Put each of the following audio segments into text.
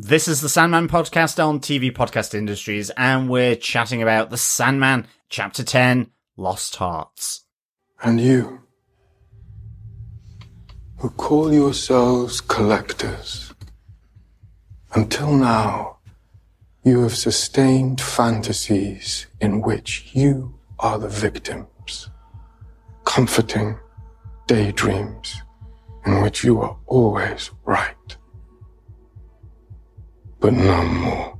This is the Sandman podcast on TV Podcast Industries, and we're chatting about The Sandman, Chapter 10 Lost Hearts. And you, who call yourselves collectors, until now, you have sustained fantasies in which you are the victims, comforting daydreams in which you are always right but no more.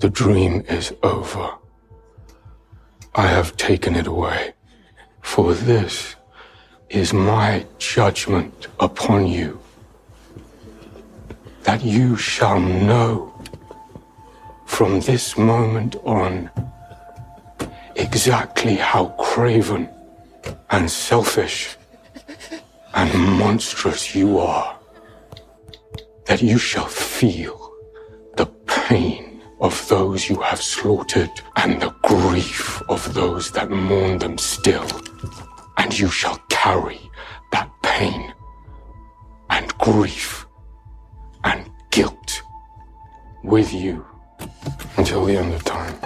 The dream is over. I have taken it away, for this is my judgment upon you. That you shall know from this moment on exactly how craven and selfish and monstrous you are that you shall feel the pain of those you have slaughtered and the grief of those that mourn them still. And you shall carry that pain and grief and guilt with you until the end of time.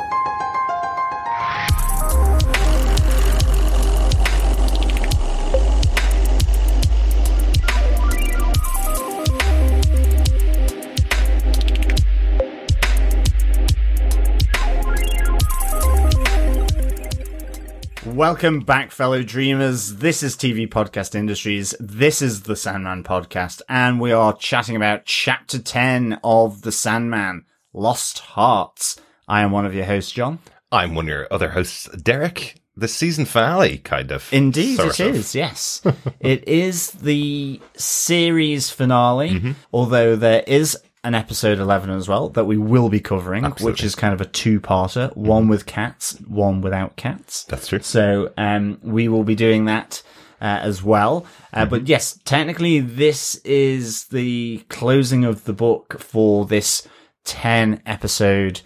Welcome back, fellow dreamers. This is TV Podcast Industries. This is the Sandman podcast, and we are chatting about chapter 10 of The Sandman Lost Hearts. I am one of your hosts, John. I'm one of your other hosts, Derek. The season finale, kind of. Indeed, it of. is, yes. it is the series finale, mm-hmm. although there is an episode 11 as well that we will be covering, which is kind of a two parter one with cats, one without cats. That's true. So um, we will be doing that uh, as well. Uh, But yes, technically, this is the closing of the book for this 10 episode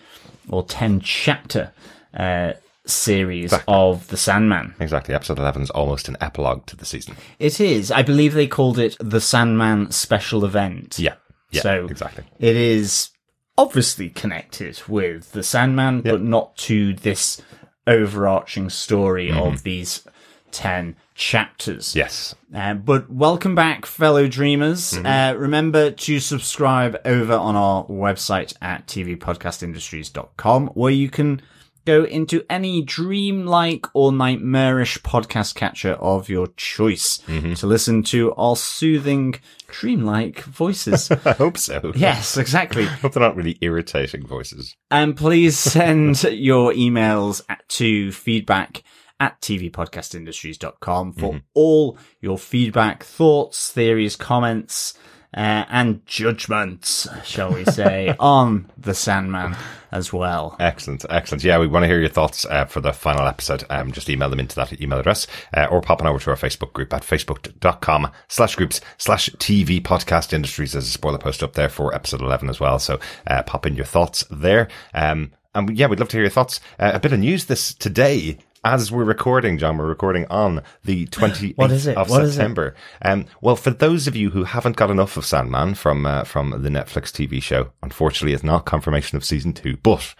or 10 chapter uh, series of The Sandman. Exactly. Episode 11 is almost an epilogue to the season. It is. I believe they called it the Sandman special event. Yeah. Yeah. So exactly. It is obviously connected with the Sandman, but not to this overarching story of these 10 chapters. Yes. Uh, but welcome back, fellow dreamers. Uh, remember to subscribe over on our website at tvpodcastindustries.com, where you can go into any dreamlike or nightmarish podcast catcher of your choice mm-hmm. to listen to our soothing, dreamlike voices. I hope so. yes, exactly. I hope they're not really irritating voices. And please send your emails at, to feedback at tvpodcastindustries.com for mm-hmm. all your feedback, thoughts, theories, comments, uh, and judgments, shall we say, on the Sandman as well. Excellent, excellent. Yeah, we want to hear your thoughts uh, for the final episode. Um, just email them into that email address uh, or pop on over to our Facebook group at facebook.com slash groups slash TV podcast industries. There's a spoiler post up there for episode 11 as well. So uh, pop in your thoughts there. Um, and yeah, we'd love to hear your thoughts. Uh, a bit of news this today. As we're recording, John, we're recording on the 28th What is it? of What is it? September. Um, well, for those of you who haven't got enough of Sandman from uh, from the Netflix TV show, unfortunately, it's not confirmation of season two. But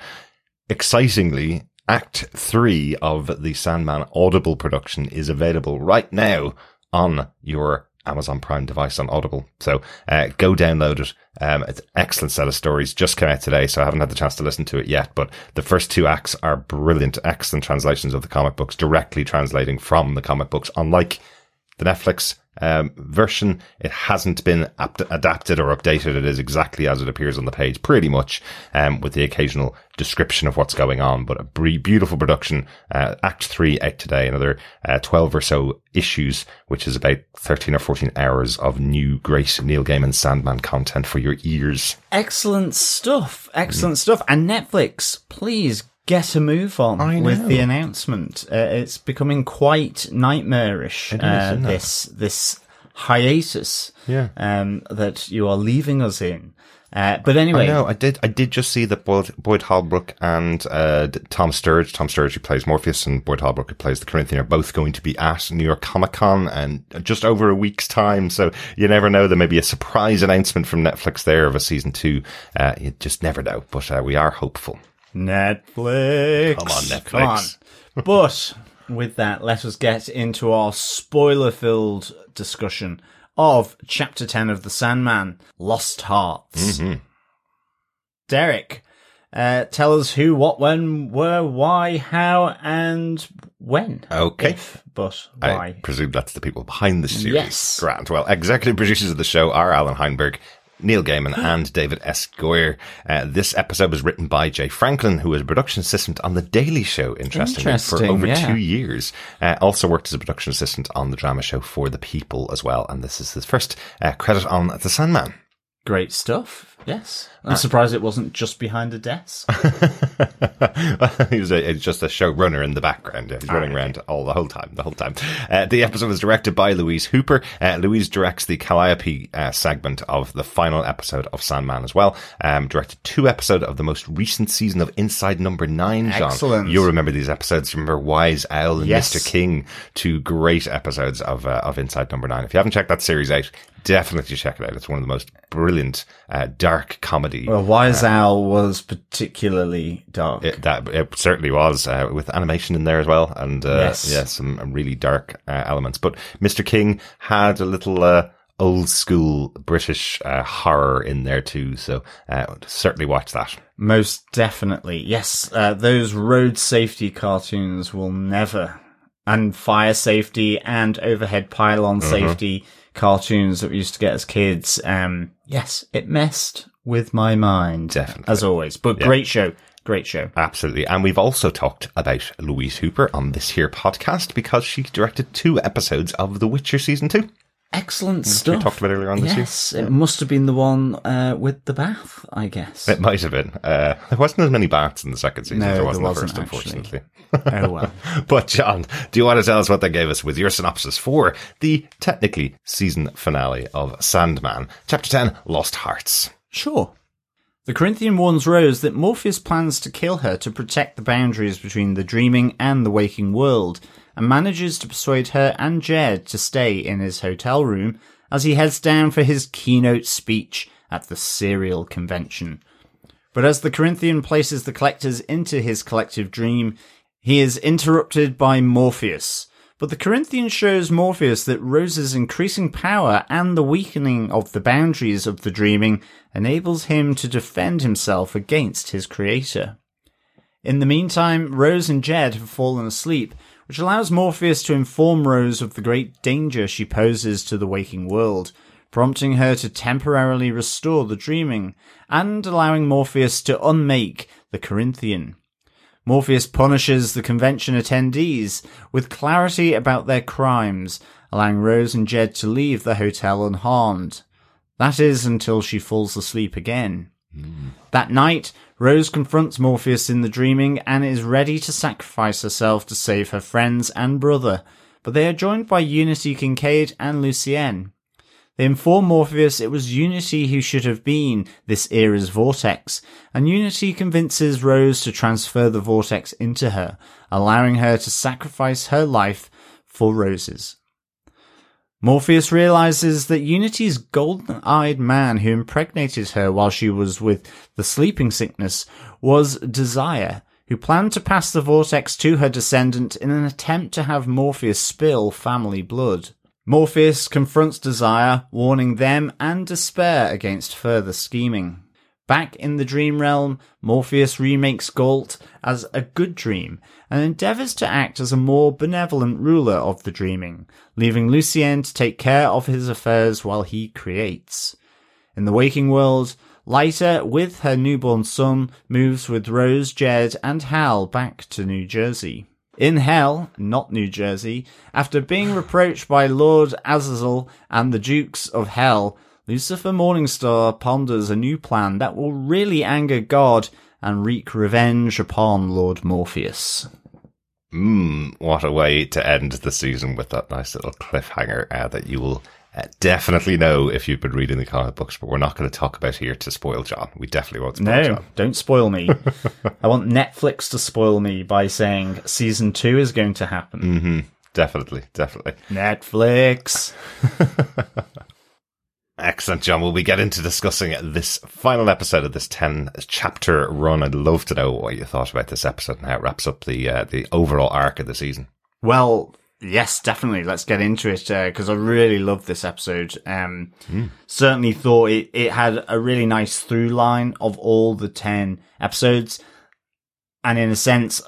excitingly, Act three of the Sandman Audible production is available right now on your Amazon Prime device on Audible. So uh, go download it. Um, it's an excellent set of stories. Just came out today, so I haven't had the chance to listen to it yet. But the first two acts are brilliant, excellent translations of the comic books, directly translating from the comic books. Unlike the Netflix um, version, it hasn't been apt- adapted or updated. It is exactly as it appears on the page, pretty much, um, with the occasional description of what's going on. But a beautiful production. Uh, Act three out today, another uh, twelve or so issues, which is about thirteen or fourteen hours of new great Neil Gaiman Sandman content for your ears. Excellent stuff. Excellent stuff. And Netflix, please get a move on with the announcement. Uh, it's becoming quite nightmarish. Is, uh, this this hiatus Yeah. um, that you are leaving us in. Uh, but anyway, No, I did. I did just see that Boyd, Boyd Holbrook and uh, Tom Sturridge, Tom Sturridge who plays Morpheus, and Boyd Holbrook who plays the Corinthian, are both going to be at New York Comic Con and just over a week's time. So you never know. There may be a surprise announcement from Netflix there of a season two. Uh, you just never know. But uh, we are hopeful. Netflix. Come on, Netflix. Come on. but with that, let us get into our spoiler filled discussion of Chapter 10 of The Sandman Lost Hearts. Mm-hmm. Derek, uh, tell us who, what, when, where, why, how, and when. Okay. If, but I why? presume that's the people behind the series. Yes. Grant. Well, executive producers of the show are Allan Heinberg, Neil Gaiman, and David S. Goyer. Uh, this episode was written by Jay Franklin, who was a production assistant on The Daily Show, interestingly, for over yeah. two years. Uh, also worked as a production assistant on the drama show For the People as well. And this is his first uh, credit on The Sandman. Great stuff. Yes. I'm surprised it wasn't just behind a desk. he was a, just a showrunner in the background. He's running around all the whole time, the whole time. Uh, the episode was directed by Louise Hooper. Uh, Louise directs the Calliope uh, segment of the final episode of Sandman as well. Um, directed two episodes of the most recent season of Inside Number Nine. John, Excellent. you'll remember these episodes. You remember Wise Owl and Yes. Mr. King, two great episodes of uh, of Inside Number Nine. If you haven't checked that series out, definitely check it out. It's one of the most brilliant uh, dark comedy. well, Wise Owl was particularly dark. It, that it certainly was uh, with animation in there as well, and uh, Yes. yeah, some really dark uh, elements. But Mr. King had a little uh, old school British uh, horror in there too, so uh, certainly watch that. Most definitely. Yes, uh, those road safety cartoons will never, and fire safety and overhead pylon Mm-hmm. safety cartoons that we used to get as kids. Um, yes, it messed with my mind. Definitely. As always. But great show. Great show. Absolutely, and we've also talked about Louise Hooper on this here podcast because she directed two episodes of The Witcher season two. Excellent We stuff. We talked about earlier on this year. Yes, it must have been the one uh, with the bath, I guess. It might have been. Uh, there wasn't as many baths in the second season No, as there was in the first, actually. unfortunately. oh well. But John, do you want to tell us what they gave us with your synopsis for the technically season finale of Sandman, Chapter 10, Lost Hearts? Sure. The Corinthian warns Rose that Morpheus plans to kill her to protect the boundaries between the dreaming and the waking world, and manages to persuade her and Jed to stay in his hotel room as he heads down for his keynote speech at the Serial Convention. But as the Corinthian places the collectors into his collective dream, he is interrupted by Morpheus. But the Corinthian shows Morpheus that Rose's increasing power and the weakening of the boundaries of the dreaming enables him to defend himself against his creator. In the meantime, Rose and Jed have fallen asleep, which allows Morpheus to inform Rose of the great danger she poses to the waking world, prompting her to temporarily restore the dreaming, and allowing Morpheus to unmake the Corinthian. Morpheus punishes the convention attendees with clarity about their crimes, allowing Rose and Jed to leave the hotel unharmed. That is until she falls asleep again. Hmm. That night, Rose confronts Morpheus in the dreaming and is ready to sacrifice herself to save her friends and brother, but they are joined by Unity Kincaid and Lucienne. They inform Morpheus it was Unity who should have been this era's vortex, and Unity convinces Rose to transfer the vortex into her, allowing her to sacrifice her life for Rose's. Morpheus realizes that Unity's golden eyed man who impregnated her while she was with the sleeping sickness was Desire, who planned to pass the vortex to her descendant in an attempt to have Morpheus spill family blood. Morpheus confronts Desire, warning them and Despair against further scheming. Back in the dream realm, Morpheus remakes Gault as a good dream and endeavors to act as a more benevolent ruler of the dreaming, leaving Lucienne to take care of his affairs while he creates. In the waking world, Lyta, with her newborn son, moves with Rose, Jed, and Hal back to New Jersey. In Hell, not New Jersey, after being reproached by Lord Azazel and the Dukes of Hell, Lucifer Morningstar ponders a new plan that will really anger God and wreak revenge upon Lord Morpheus. Mmm, what a way to end the season with that nice little cliffhanger uh, that you will uh, definitely know if you've been reading the comic books, but we're not going to talk about here to spoil John. We definitely won't spoil No, John. don't spoil me. I want Netflix to spoil me by saying season two is going to happen. Mm-hmm. Definitely, definitely. Netflix. Excellent, John. Will we get into discussing this final episode of this 10 chapter run? I'd love to know what you thought about this episode and how it wraps up the, uh, the overall arc of the season. Well, yes, definitely. Let's get into it because I really loved this episode. Um, Certainly thought it, it had a really nice through line of all the 10 episodes. And in a sense,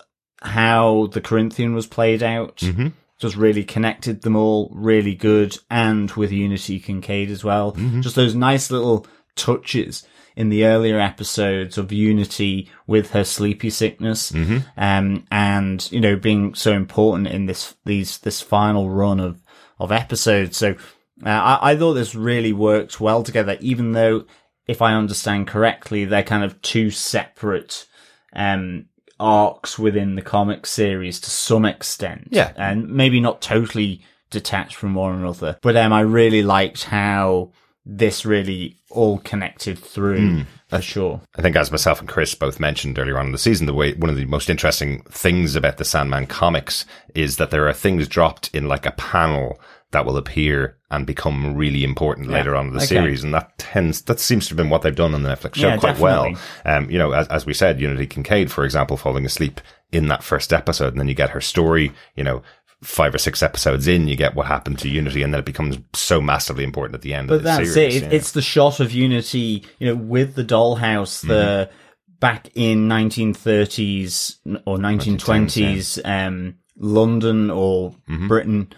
how the Corinthian was played out Mm-hmm. Just really connected them all really good. And with Unity Kincaid as well. Just those nice little touches in the earlier episodes of Unity with her sleepy sickness, um, and you know being so important in this these this final run of of episodes. So uh, I, I thought this really worked well together, even though if I understand correctly, they're kind of two separate um, arcs within the comic series to some extent. Yeah. and maybe not totally detached from one another. But um, I really liked how this really all connected through for sure. I think, as myself and Chris both mentioned earlier on in the season, the way one of the most interesting things about the Sandman comics is that there are things dropped in like a panel that will appear and become really important later on in the okay. series, and that tends that seems to have been what they've done on the Netflix show Yeah, quite well. Um, you know, as, as we said, Unity Kincaid, for example, falling asleep in that first episode, and then you get her story. You know. Five or six episodes in, you get what happened to Unity, and then it becomes so massively important at the end But of the that's series. it. yeah. It's the shot of Unity, you know, with the dollhouse, the back in 1930s or 1920s, um, London or Britain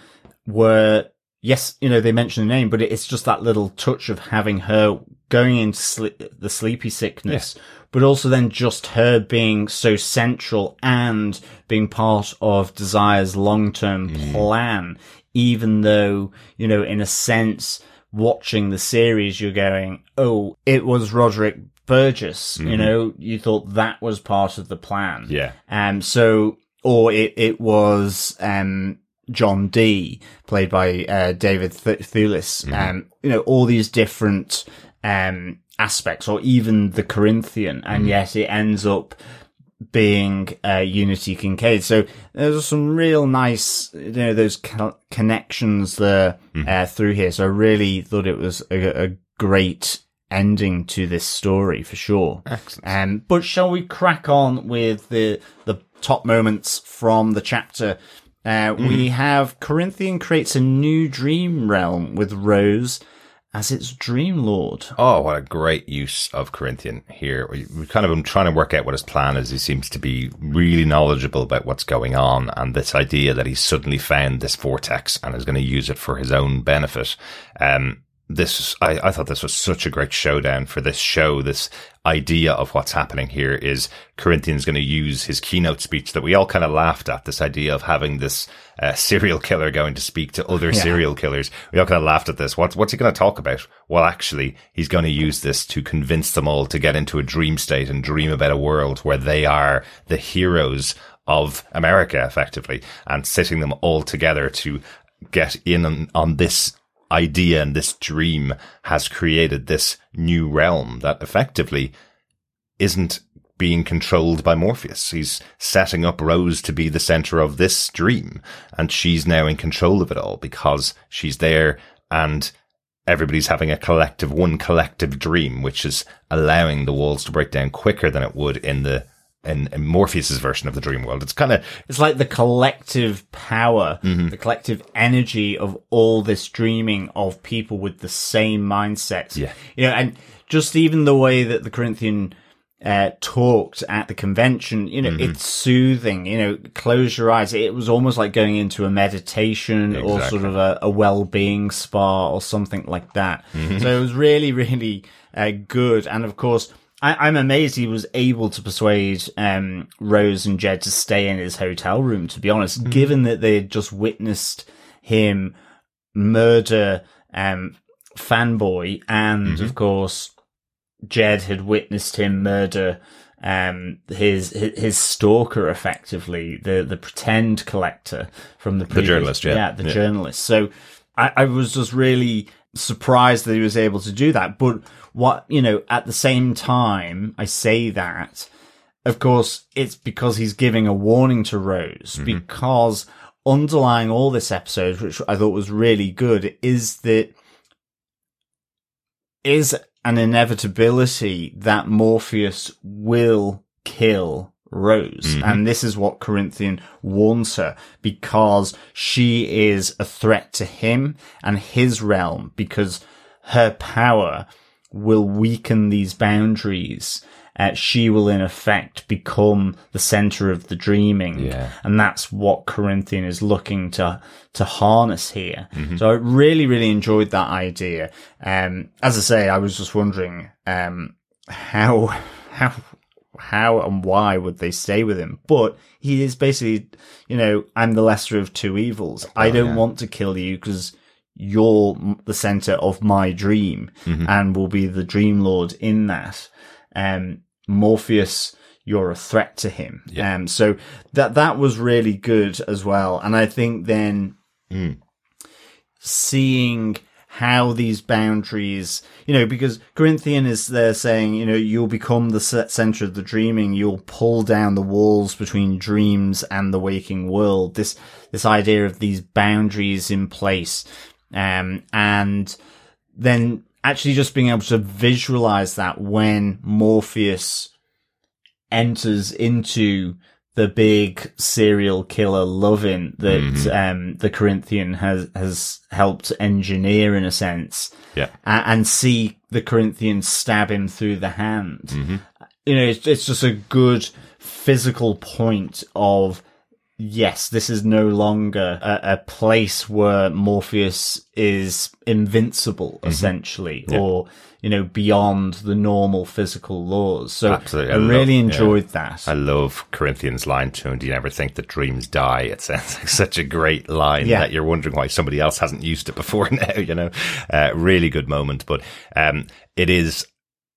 were, yes, you know, they mention the name, but it's just that little touch of having her going into sle- the sleepy sickness, but also then just her being so central and being part of Desire's long-term plan, even though, you know, in a sense, watching the series, you're going, oh, it was Roderick Burgess, you know, you thought that was part of the plan. Yeah. Um, so, or it, it was, um, John Dee, played by, uh, David Th- Thewlis. Um, you know, all these different, um, aspects, or even the Corinthian, and yet it ends up being, uh, Unity Kincaid. So there's some real nice, you know, those co- connections there, uh, through here. So I really thought it was a, a great ending to this story for sure. Excellent. Um, but shall we crack on with the the top moments from the chapter? Uh, We have Corinthian creates a new dream realm with Rose as its dream lord. Oh, what a great use of Corinthian here. We, we kind of been trying to work out what his plan is. He seems to be really knowledgeable about what's going on and this idea that he's suddenly found this vortex and is going to use it for his own benefit. Um, this, I, I thought this was such a great showdown for this show. This idea of what's happening here is Corinthian's going to use his keynote speech that we all kind of laughed at. This idea of having this uh, serial killer going to speak to other serial killers. We all kind of laughed at this. What's, what's he going to talk about? Well, actually, he's going to use this to convince them all to get into a dream state and dream about a world where they are the heroes of America, effectively, and sitting them all together to get in on, on this idea and this dream has created this new realm that effectively isn't being controlled by Morpheus. He's setting up Rose to be the center of this dream and she's now in control of it all because she's there and everybody's having a collective, one collective dream, which is allowing the walls to break down quicker than it would in the in, in Morpheus's version of the dream world. It's kind of It's like the collective power, the collective energy of all this dreaming of people with the same mindsets. Yeah. You know, and just even the way that the Corinthian uh, talked at the convention, you know, it's soothing, you know, close your eyes. It was almost like going into a meditation or sort of a, a well-being spa or something like that. So it was really, really uh, good. And of course, I, I'm amazed he was able to persuade um, Rose and Jed to stay in his hotel room. To be honest, given that they had just witnessed him murder um, fanboy, and of course, Jed had witnessed him murder um his his, his stalker effectively the the pretend collector from the previous, journalist, yeah. the Yeah. journalist so I, I was just really surprised that he was able to do that. But what, you know, at the same time, I say that, of course, it's because he's giving a warning to Rose mm-hmm. because underlying all this episode, which I thought was really good, is that is an inevitability that Morpheus will kill Rose. And this is what Corinthian warns her because she is a threat to him and his realm because her power will weaken these boundaries. Uh, she will in effect become the center of the dreaming. Yeah. And that's what Corinthian is looking to, to harness here. So I really, really enjoyed that idea. Um, as I say, I was just wondering, um, how, how, how and why would they stay with him? But he is basically, you know, I'm the lesser of two evils. I don't yeah. want to kill you because you're the center of my dream and will be the dream lord in that. Um, Morpheus, you're a threat to him. Um, so that, that was really good as well. And I think then seeing how these boundaries, you know, because Corinthian is there saying, you know, you'll become the center of the dreaming, you'll pull down the walls between dreams and the waking world. This, this idea of these boundaries in place. Um, and then actually just being able to visualize that when Morpheus enters into the big serial killer loving that mm-hmm. um, the Corinthian has has helped engineer in a sense, Yeah. and see the Corinthian stab him through the hand. Mm-hmm. You know, it's, it's just a good physical point of yes, this is no longer a, a place where Morpheus is invincible, mm-hmm. essentially, or you know, beyond the normal physical laws. So Absolutely. I I love- really yeah. enjoyed that. I love Corinthians line to him. Do you never think that dreams die? It sounds like such a great line Yeah. that you're wondering why somebody else hasn't used it before now, you know? Uh, really good moment. But, um, it is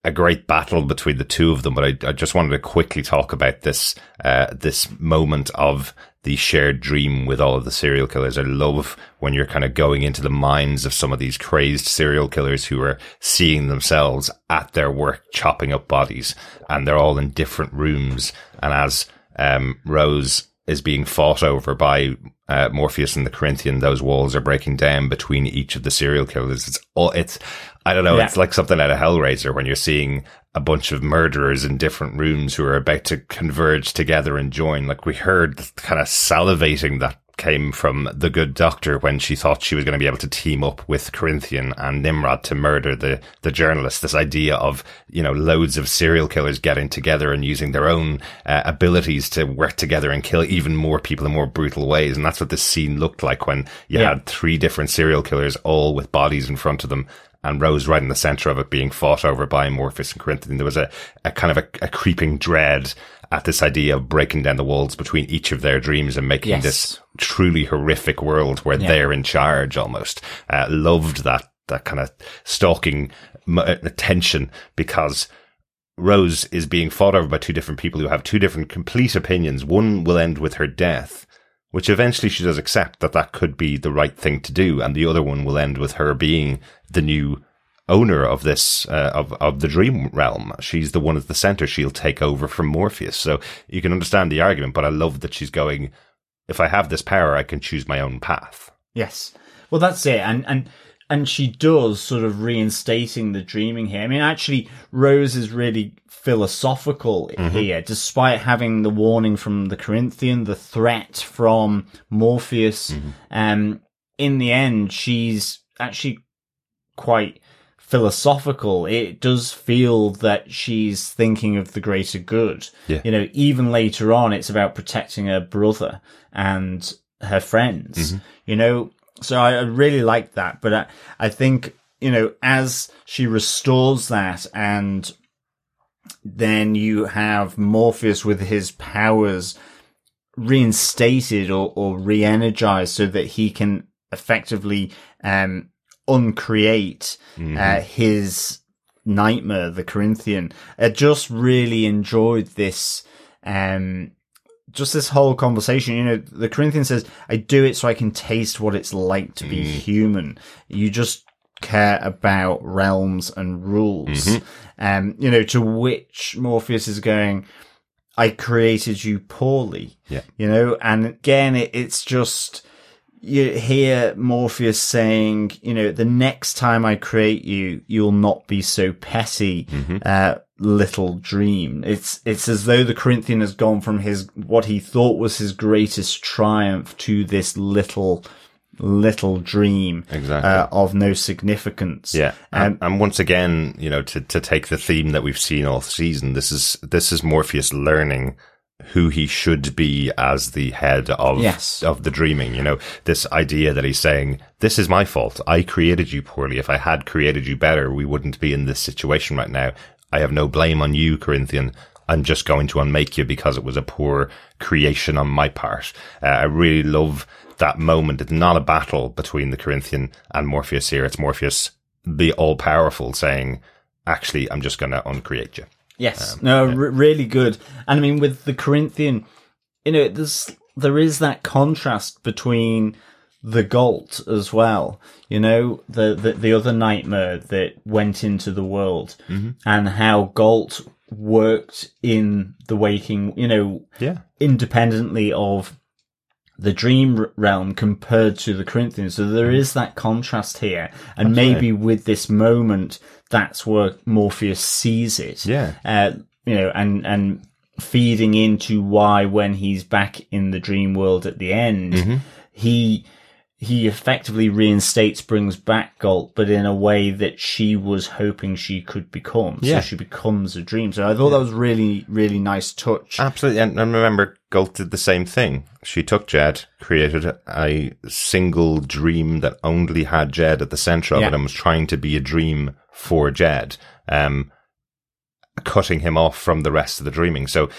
a great battle between the two of them. But I, I just wanted to quickly talk about this, uh, this moment of the shared dream with all of the serial killers. I love when you're kind of going into the minds of some of these crazed serial killers who are seeing themselves at their work chopping up bodies and they're all in different rooms. And as, um, Rose is being fought over by, uh, Morpheus and the Corinthian, those walls are breaking down between each of the serial killers. It's all, it's, I don't know, Yeah. it's like something out of Hellraiser when you're seeing a bunch of murderers in different rooms who are about to converge together and join. Like we heard the kind of salivating that came from the good doctor when she thought she was going to be able to team up with Corinthian and Nimrod to murder the, the journalist. This idea of, you know, loads of serial killers getting together and using their own uh, abilities to work together and kill even more people in more brutal ways. And that's what this scene looked like when you Yeah. had three different serial killers all with bodies in front of them and Rose right in the center of it being fought over by Morpheus and Corinthian. There was a, a kind of a, a creeping dread at this idea of breaking down the walls between each of their dreams and making Yes. this truly horrific world where they're in charge almost. Uh, loved that, that kind of stalking m- uh, tension because Rose is being fought over by two different people who have two different complete opinions. One will end with her death, which eventually she does accept that that could be the right thing to do, and the other one will end with her being the new owner of this uh, of of the dream realm. She's the one at the center. She'll take over from Morpheus. So you can understand the argument, but I love that she's going. If I have this power, I can choose my own path. Yes. Well, that's it. And, and, and she does sort of reinstating the dreaming here. I mean, actually, Rose is really philosophical mm-hmm. here, despite having the warning from the Corinthian, the threat from Morpheus. Mm-hmm. Um, in the end, she's actually quite philosophical. It does feel that she's thinking of the greater good. Yeah. You know, even later on, it's about protecting her brother and her friends, mm-hmm. you know, so I really like that. But I, I think, you know, as she restores that and then you have Morpheus with his powers reinstated or, or re-energized so that he can effectively, um, uncreate, uh, his nightmare, the Corinthian. I just really enjoyed this, um, just this whole conversation. You know, the Corinthian says, I do it so I can taste what it's like to be human. You just care about realms and rules. Um, you know, to which Morpheus is going, I created you poorly. Yeah. You know, and again, it, it's just, you hear Morpheus saying, you know, the next time I create you, you'll not be so petty, uh, little dream. It's, it's as though the Corinthian has gone from his, what he thought was his greatest triumph to this little, little dream Exactly. uh, of no significance. Yeah, Um, and, and once again, you know, to to take the theme that we've seen all season, this is this is Morpheus learning who he should be as the head of Yes. of the dreaming. You know, this idea that he's saying, "This is my fault. I created you poorly. If I had created you better, we wouldn't be in this situation right now. I have no blame on you, Corinthian." I'm just going to unmake you because it was a poor creation on my part. Uh, I really love that moment. It's not a battle between the Corinthian and Morpheus here. It's Morpheus, the all powerful, saying, actually, I'm just going to uncreate you. Yes, no, r- really good. And I mean, with the Corinthian, you know, there's there is that contrast between the Gault as well. You know, the the, the other nightmare that went into the world, mm-hmm. and how Gault worked in the waking. You know, Yeah. independently of the dream realm compared to the Corinthians. So there mm-hmm. is that contrast here. And maybe with this moment, that's where Morpheus sees it. Yeah. Uh, you know, and, and feeding into why when he's back in the dream world at the end, mm-hmm. he, he effectively reinstates, brings back Gault, but in a way that she was hoping she could become. Yeah. So she becomes a dream. So I thought that was really, really nice touch. Absolutely. And, and remember, Gault did the same thing. She took Jed, created a single dream that only had Jed at the center of Yeah. it and was trying to be a dream for Jed, um, cutting him off from the rest of the dreaming. So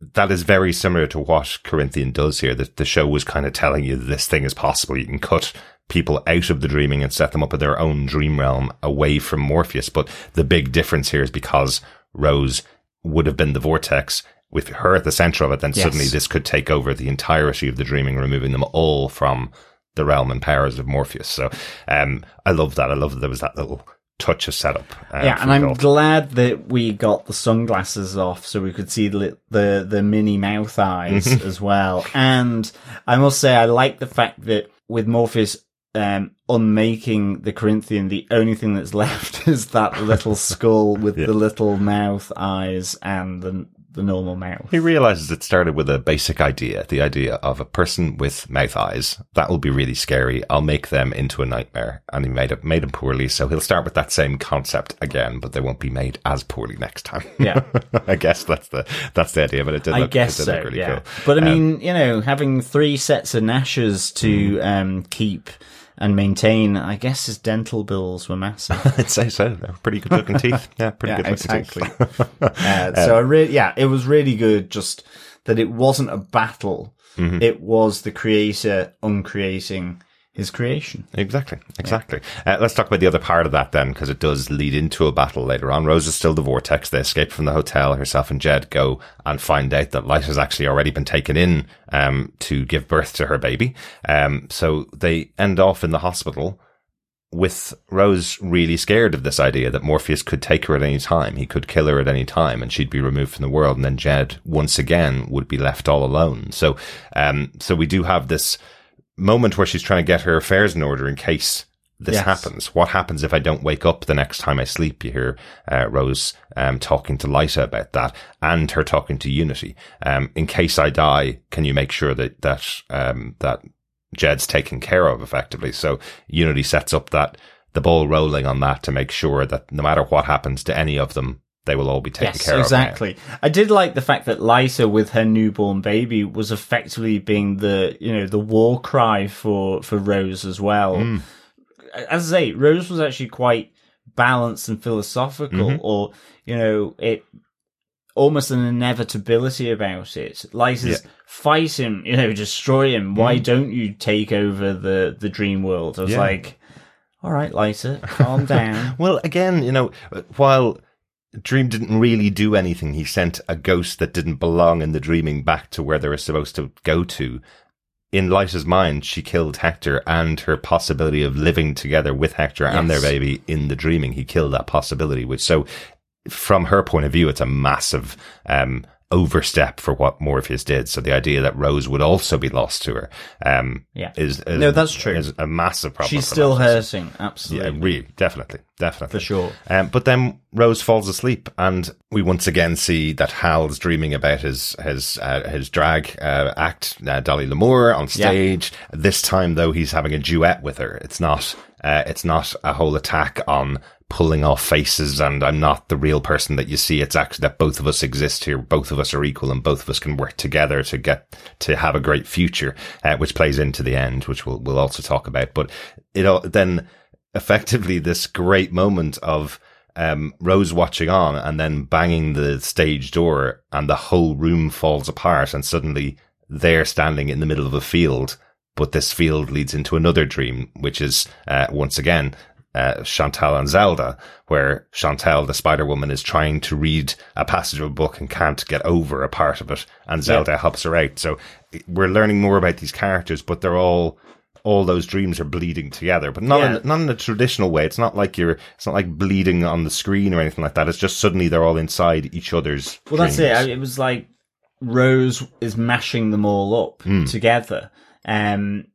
that is very similar to what Corinthian does here. The, the show was kind of telling you this thing is possible. You can cut people out of the dreaming and set them up in their own dream realm away from Morpheus. But the big difference here is because Rose would have been the vortex with her at the center of it, then Yes. suddenly this could take over the entirety of the dreaming, removing them all from the realm and powers of Morpheus. So, um, I love that. I love that there was that little touch of setup. um, yeah, and I'm Gault. glad that we got the sunglasses off so we could see the the, the mini mouth eyes as well. And I must say, I like the fact that with Morpheus um, unmaking the Corinthian, the only thing that's left is that little skull with the little mouth eyes and the the normal mouth. He realizes it started with a basic idea, the idea of a person with mouth eyes. That will be really scary. I'll make them into a nightmare. And he made it, made them poorly. So he'll start with that same concept again, but they won't be made as poorly next time. Yeah. I guess that's the, that's the idea, but it did I look, guess it did so. look really yeah, cool. but I Um, mean, you know, having three sets of gnashes to Mm. um, keep and maintain, I guess his dental bills were massive. I'd say so. They're pretty good looking teeth. Yeah, pretty yeah, good looking exactly. teeth. uh, so I really, yeah, it was really good. Just that it wasn't a battle; Mm-hmm. it was the creator uncreating his creation. Exactly, exactly. Uh, let's talk about the other part of that then, because it does lead into a battle later on. Rose is still the vortex. They escape from the hotel. Herself and Jed go and find out that Lyta has actually already been taken in um, to give birth to her baby. Um, so they end off in the hospital with Rose really scared of this idea that Morpheus could take her at any time. He could kill her at any time and she'd be removed from the world. And then Jed once again would be left all alone. So, um, so we do have this moment where she's trying to get her affairs in order in case this Yes. happens. What happens if I don't wake up the next time I sleep? You hear uh, Rose um, talking to Lyta about that, and her talking to Unity. Um, in case I die, can you make sure that that um, that Jed's taken care of effectively? So Unity sets up that the ball rolling on that to make sure that no matter what happens to any of them, they will all be taken Yes, care of. exactly. I did like the fact that Lyta, with her newborn baby, was effectively being the you know the war cry for for Rose as well. Hmm. As I say, Rose was actually quite balanced and philosophical, Mm-hmm. or you know, it almost an inevitability about it. Lyta's Yeah. fight him, you know, destroy him. Why don't you take over the the dream world? I was Mm. Yeah. like, all right, Lyta, calm down. Well, again, you know, while Dream didn't really do anything, he sent a ghost that didn't belong in the dreaming back to where they were supposed to go to. in Lyta's mind, she killed Hector and her possibility of living together with Hector and their baby in the dreaming. He killed that possibility, which so from her point of view, it's a massive, um, overstep for what Morpheus did. So the idea that Rose would also be lost to her, um, Yeah. is, is No, that's true. Is a massive problem. She's still Morpheus. hurting, absolutely. Yeah, absolutely. really, definitely, definitely. For sure. Um, but then Rose falls asleep, and we once again see that Hal's dreaming about his his uh, his drag uh, act, uh, Dolly Lamour, on stage. This time, though, he's having a duet with her. It's not uh, it's not a whole attack on pulling off faces and I'm not the real person that you see. It's actually that both of us exist here. Both of us are equal and both of us can work together to get to have a great future, uh, which plays into the end, which we'll, we'll also talk about. But it all, then effectively this great moment of, um, Rose watching on and then banging the stage door and the whole room falls apart and suddenly they're standing in the middle of a field. But this field leads into another dream, which is, uh, once again, uh, Chantal and Zelda, where Chantal, the Spider Woman, is trying to read a passage of a book and can't get over a part of it, and Zelda helps her out. So we're learning more about these characters, but they're all all those dreams are bleeding together, but not Yeah. in, not in a traditional way. It's not like you're it's not like bleeding on the screen or anything like that. It's just suddenly they're all inside each other's. Well, that's it. dreams. I- It was like Rose is mashing them all up Hmm. together. Um,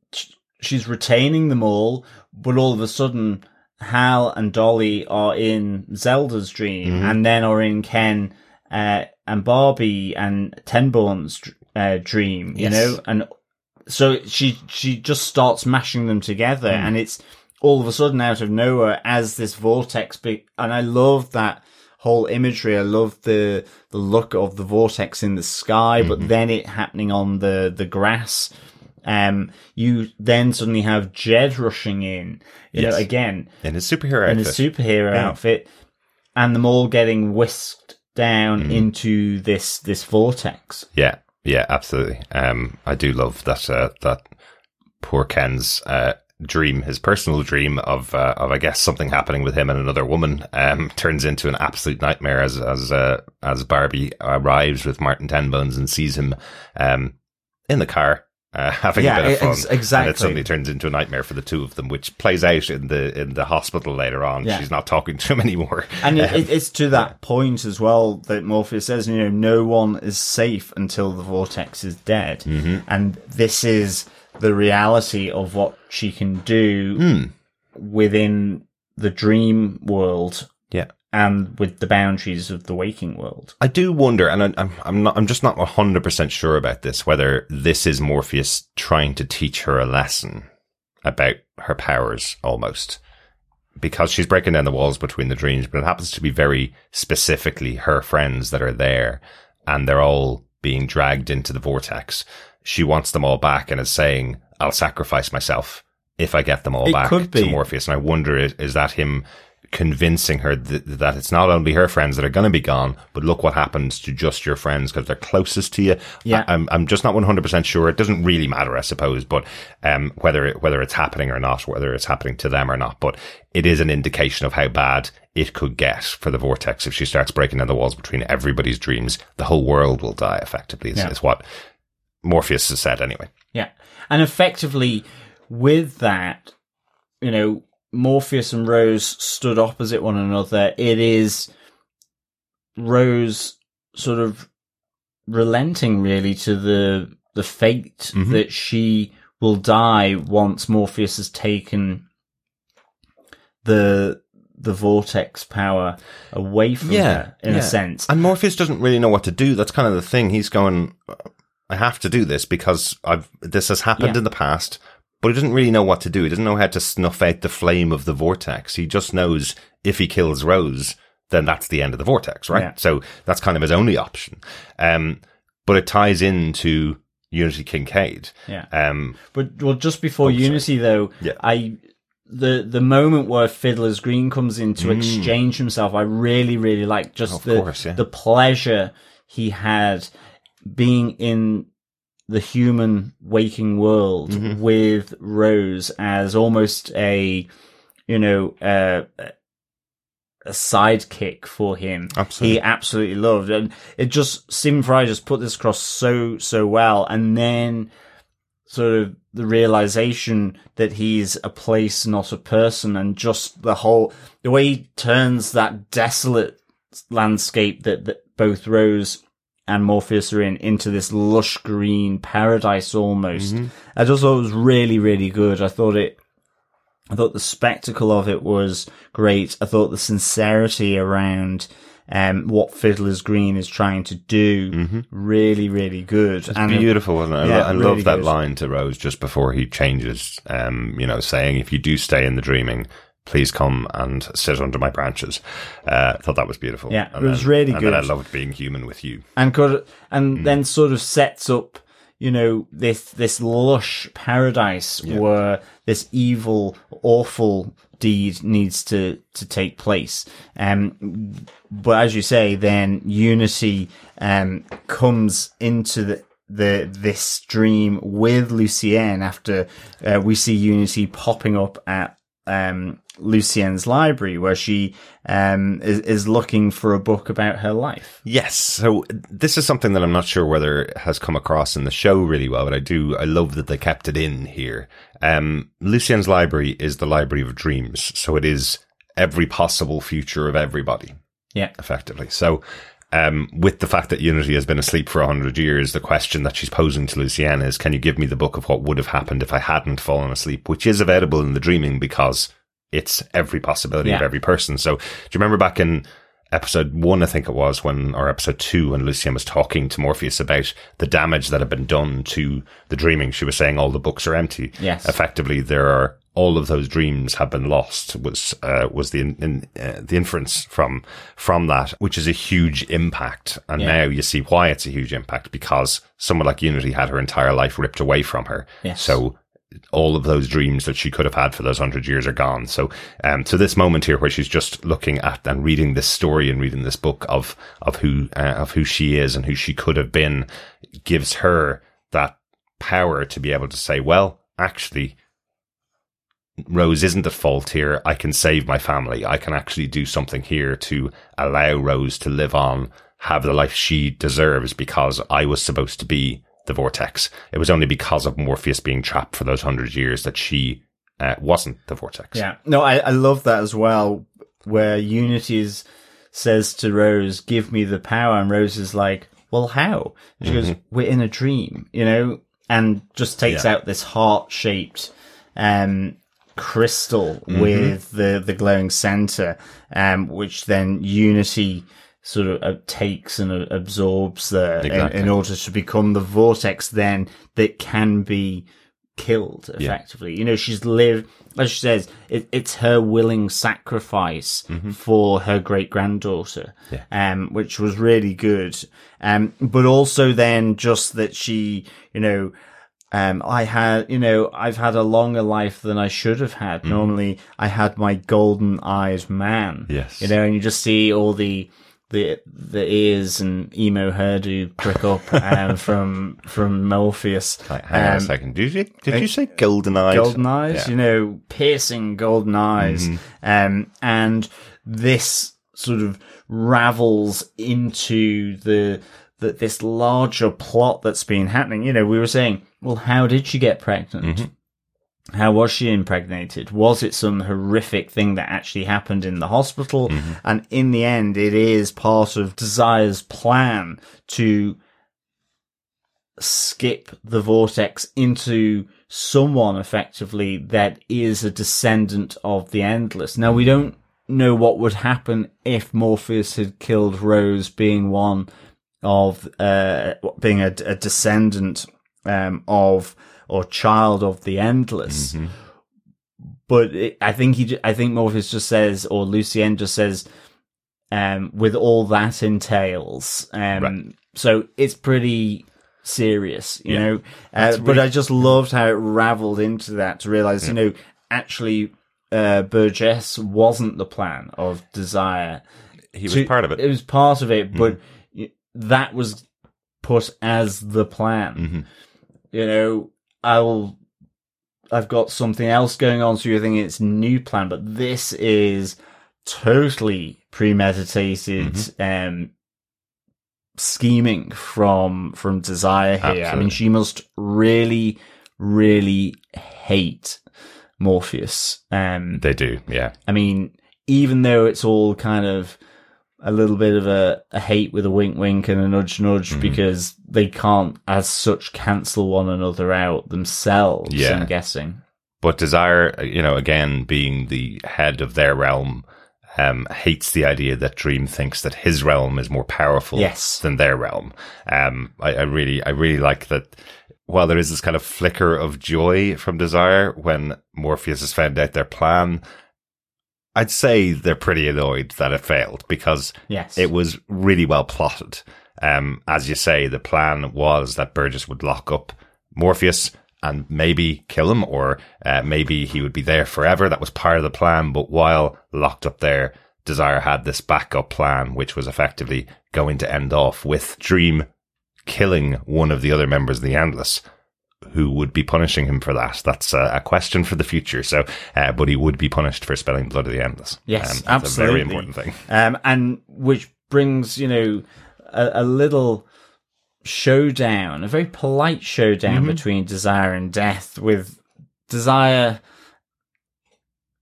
she's retaining them all, but all of a sudden, Hal and Dolly are in Zelda's dream, Mm-hmm. and then are in Ken uh, and Barbie and Tenbones' uh, dream. You know, and so she she just starts mashing them together, Hmm. and it's all of a sudden out of nowhere as this vortex. Be- and I love that whole imagery. I love the the look of the vortex in the sky, Mm-hmm. but then it happening on the the grass. Um, you then suddenly have Jed rushing in. You know, again in his superhero in outfit. his superhero Yeah. outfit, and them all getting whisked down Mm-hmm. into this this vortex. Yeah, yeah, absolutely. Um, I do love that. Uh, that poor Ken's uh, dream, his personal dream of uh, of I guess something happening with him and another woman, um, turns into an absolute nightmare as as uh, as Barbie arrives with Martin Tenbones and sees him um, in the car. Uh, having Yeah, a bit of fun, ex- exactly. and it suddenly turns into a nightmare for the two of them, which plays out in the in the hospital later on. Yeah. She's not talking to him anymore, And it, it, it's to that point as well that Morpheus says, you know, no one is safe until the vortex is dead. Mm-hmm. And this is the reality of what she can do Hmm. within the dream world yeah. And with the boundaries of the waking world. I do wonder, and I, I'm I'm not I'm just not hundred percent sure about this. Whether this is Morpheus trying to teach her a lesson about her powers, almost because she's breaking down the walls between the dreams, but it happens to be very specifically her friends that are there, and they're all being dragged into the vortex. She wants them all back, and is saying, "I'll sacrifice myself if I get them all It back could to. Morpheus." And I wonder, is, is that him? Convincing her th- that it's not only her friends that are going to be gone, but look what happens to just your friends because they're closest to you. Yeah. I, am I'm just not 100% sure. It doesn't really matter, I suppose, but, um, whether it, whether it's happening or not, whether it's happening to them or not, but it is an indication of how bad it could get for the vortex if she starts breaking down the walls between everybody's dreams. The whole world will die effectively is, Yeah. is what Morpheus has said anyway. Yeah. And effectively, with that, you know, Morpheus and Rose stood opposite one another. It is Rose sort of relenting really to the the fate Mhm. that she will die once Morpheus has taken the the vortex power away from her in yeah. a sense. And Morpheus doesn't really know what to do. That's kind of the thing. He's going, I have to do this because I've, this has happened Yeah. in the past, but he doesn't really know what to do. He doesn't know how to snuff out the flame of the vortex. He just knows if he kills Rose, then that's the end of the vortex, right? Yeah. So that's kind of his only option. Um, but it ties into Unity Kincaid. Yeah. Um, But well, just before Oh, sorry. Unity, though, Yeah. I the the moment where Fiddler's Green comes in to exchange himself, I really really like just Mm. Of the course, yeah. the pleasure he had being in the human waking world Mm-hmm. with Rose as almost a you know uh, a sidekick for him. Absolutely. He absolutely loved, and it just Stephen Fry just put this across so so well, and then sort of the realization that he's a place, not a person, and just the whole the way he turns that desolate landscape that, that both Rose and Morpheus are in into this lush green paradise almost. I just thought it was really, really good. I thought it I thought the spectacle of it was great. I thought the sincerity around um, what Fiddler's Green is trying to do really, really good. It's beautiful, wasn't it? I, Yeah, I really love that good. line to Rose just before he changes, um, you know, saying, if you do stay in the dreaming, please come and sit under my branches. Uh, I thought that was beautiful. Yeah, And it was then- really and then I loved being human with you. and could and Mm. then sort of sets up you know this this lush paradise where this evil awful deed needs to to take place um but as you say then unity um comes into the the this dream with Lucienne after uh, we see Unity popping up at um Lucienne's library where she um is, is looking for a book about her life Yes. So this is something that I'm not sure whether has come across in the show really well, but I do, I love that they kept it in here. Um, Lucienne's library is the library of dreams. So it is every possible future of everybody. yeah effectively. So, um, with the fact that Unity has been asleep for a hundred years, the question that she's posing to Lucienne is, can you give me the book of what would have happened if I hadn't fallen asleep? Which is available in the dreaming because it's every possibility of every person. So, do you remember back in episode one, I think it was when, or episode two, when Lucienne was talking to Morpheus about the damage that had been done to the dreaming? She was saying all the books are empty. Yes. Effectively, there are all of those dreams have been lost was uh, was the in, in, uh, the inference from from that, which is a huge impact. And Yeah. now you see why it's a huge impact because someone like Unity had her entire life ripped away from her. Yes. So all of those dreams that she could have had for those hundred years are gone. So, um, to this moment here where she's just looking at and reading this story and reading this book of, of who, uh, of who she is and who she could have been gives her that power to be able to say, well, actually, Rose isn't at fault here. I can save my family. I can actually do something here to allow Rose to live on, have the life she deserves because I was supposed to be the vortex. It was only because of Morpheus being trapped for those hundred years that she uh, wasn't the vortex. Yeah. No, I, I love that as well, where Unity's says to Rose, give me the power. And Rose is like, well, how? And she goes, we're in a dream, you know, and just takes Yeah. out this heart shaped, um, crystal with the, the glowing center, um, which then Unity sort of uh, takes and uh, absorbs there in, Exactly. in order to become the vortex then that can be killed effectively. You know, she's lived, as she says, it, it's her willing sacrifice for her great granddaughter, Yeah. um, which was really good. Um, but also then just that she, you know, um, I had, you know, I've had a longer life than I should have had. Normally, I had my golden eyed man. Yes. You know, and you just see all the, the, the ears and emo hairdo prick up, um, from, from Morpheus. Like, hang on a Um, second. Did you did you say golden eyed? golden eyes, Yeah. Mm-hmm. you know, piercing golden eyes. Um, and this sort of ravels into the, the, this larger plot that's been happening. You know, we were saying, well, how did she get pregnant? Mm-hmm. How was she impregnated? Was it some horrific thing that actually happened in the hospital? Mm-hmm. And in the end, it is part of Desire's plan to skip the vortex into someone effectively that is a descendant of the endless. Now we don't know what would happen if Morpheus had killed Rose being one of uh being a, a descendant um of or child of the endless. But it, I think he, I think Morpheus just says, or Lucienne just says, um, with all that entails. Um, Right. so it's pretty serious, you Yeah. know. Uh, but I just loved how it raveled into that to realize, you know, actually, uh, Burgess wasn't the plan of Desire. He was To- part of it. It was part of it, but y that was put as the plan. Mhm. You know, I'll, I've got something else going on, so you're thinking it's new plan, but this is totally premeditated, Mm-hmm. um, scheming from, from Desire here. I mean, she must really, really hate Morpheus. Um, They do, yeah. I mean, even though it's all kind of a little bit of a, a hate with a wink wink and a nudge nudge Mm-hmm. because they can't as such cancel one another out themselves, Yeah. I'm guessing. But Desire, you know, again, being the head of their realm, um, hates the idea that Dream thinks that his realm is more powerful Yes. than their realm. Um, I, I really, I really like that. While there is this kind of flicker of joy from Desire when Morpheus has found out their plan, I'd say they're pretty annoyed that it failed because Yes. it was really well plotted. Um, as you say, the plan was that Burgess would lock up Morpheus and maybe kill him, or uh, maybe he would be there forever. That was part of the plan. But while locked up there, Desire had this backup plan, which was effectively going to end off with Dream killing one of the other members of the Endless. Who would be punishing him for that? That's a, a question for the future. So, uh, but he would be punished for spilling blood of the Endless. Yes, Um, that's a very important thing. Um, and which brings, you know, a, a little showdown, a very polite showdown Mm-hmm. between Desire and Death, with Desire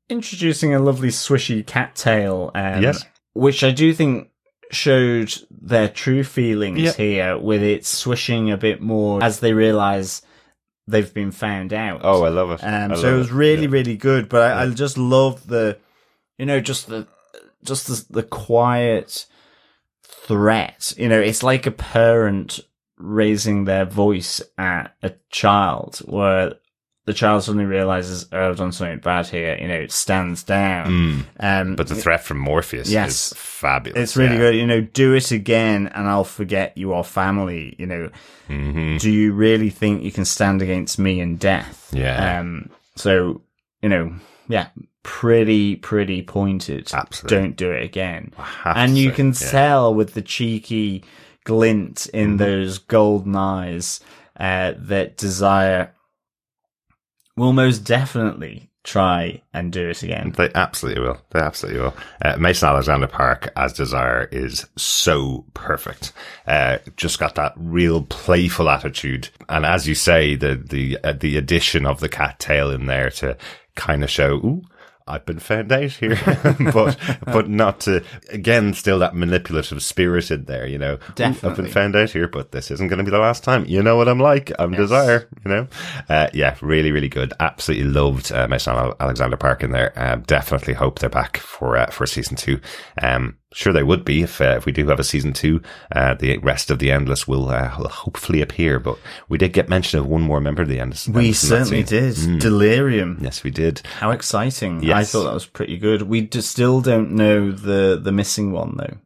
introducing a lovely swishy cattail, um, Yes. which I do think showed their true feelings Yep. here, with it swishing a bit more as they realize they've been found out. Oh, I love it. Um, I so love it was really, Yeah. really good. But I, I just love the, you know, just the, just the, the quiet threat. You know, it's like a parent raising their voice at a child, where the child suddenly realizes, "Oh, I've done something bad here." You know, it stands down. Mm. Um, But the threat from Morpheus Yes. is fabulous. it's really yeah. good. You know, do it again, and I'll forget you are family. You know, Mhm. do you really think you can stand against me and death? Yeah. Um, so, you know, yeah, pretty, pretty pointed. Absolutely. Don't do it again. And you can yeah. tell with the cheeky glint in Mm-hmm. those golden eyes uh, that desire will most definitely try and do it again. They absolutely will. They absolutely will. Uh, Mason Alexander Park as Desire is so perfect. Uh, just got that real playful attitude, and as you say, the the uh, the addition of the cat tail in there to kind of show. Ooh, I've been found out here, but but not to again still that manipulative spirit in there. You know, "Ooh, I've been found out here, but this isn't going to be the last time. You know what I'm like. I'm Desire. You know, uh, yeah, really, really good. Absolutely loved uh, Mason Alexander Park in there. Um, definitely hope they're back for uh, for season two. Um, sure they would be if uh, if we do have a season two. Uh, the rest of the Endless will, uh, will hopefully appear. But we did get mention of one more member of the Endless. We Endless certainly did. Delirium. Yes, we did. How exciting. I thought that was pretty good. We d- still don't know the, the missing one though.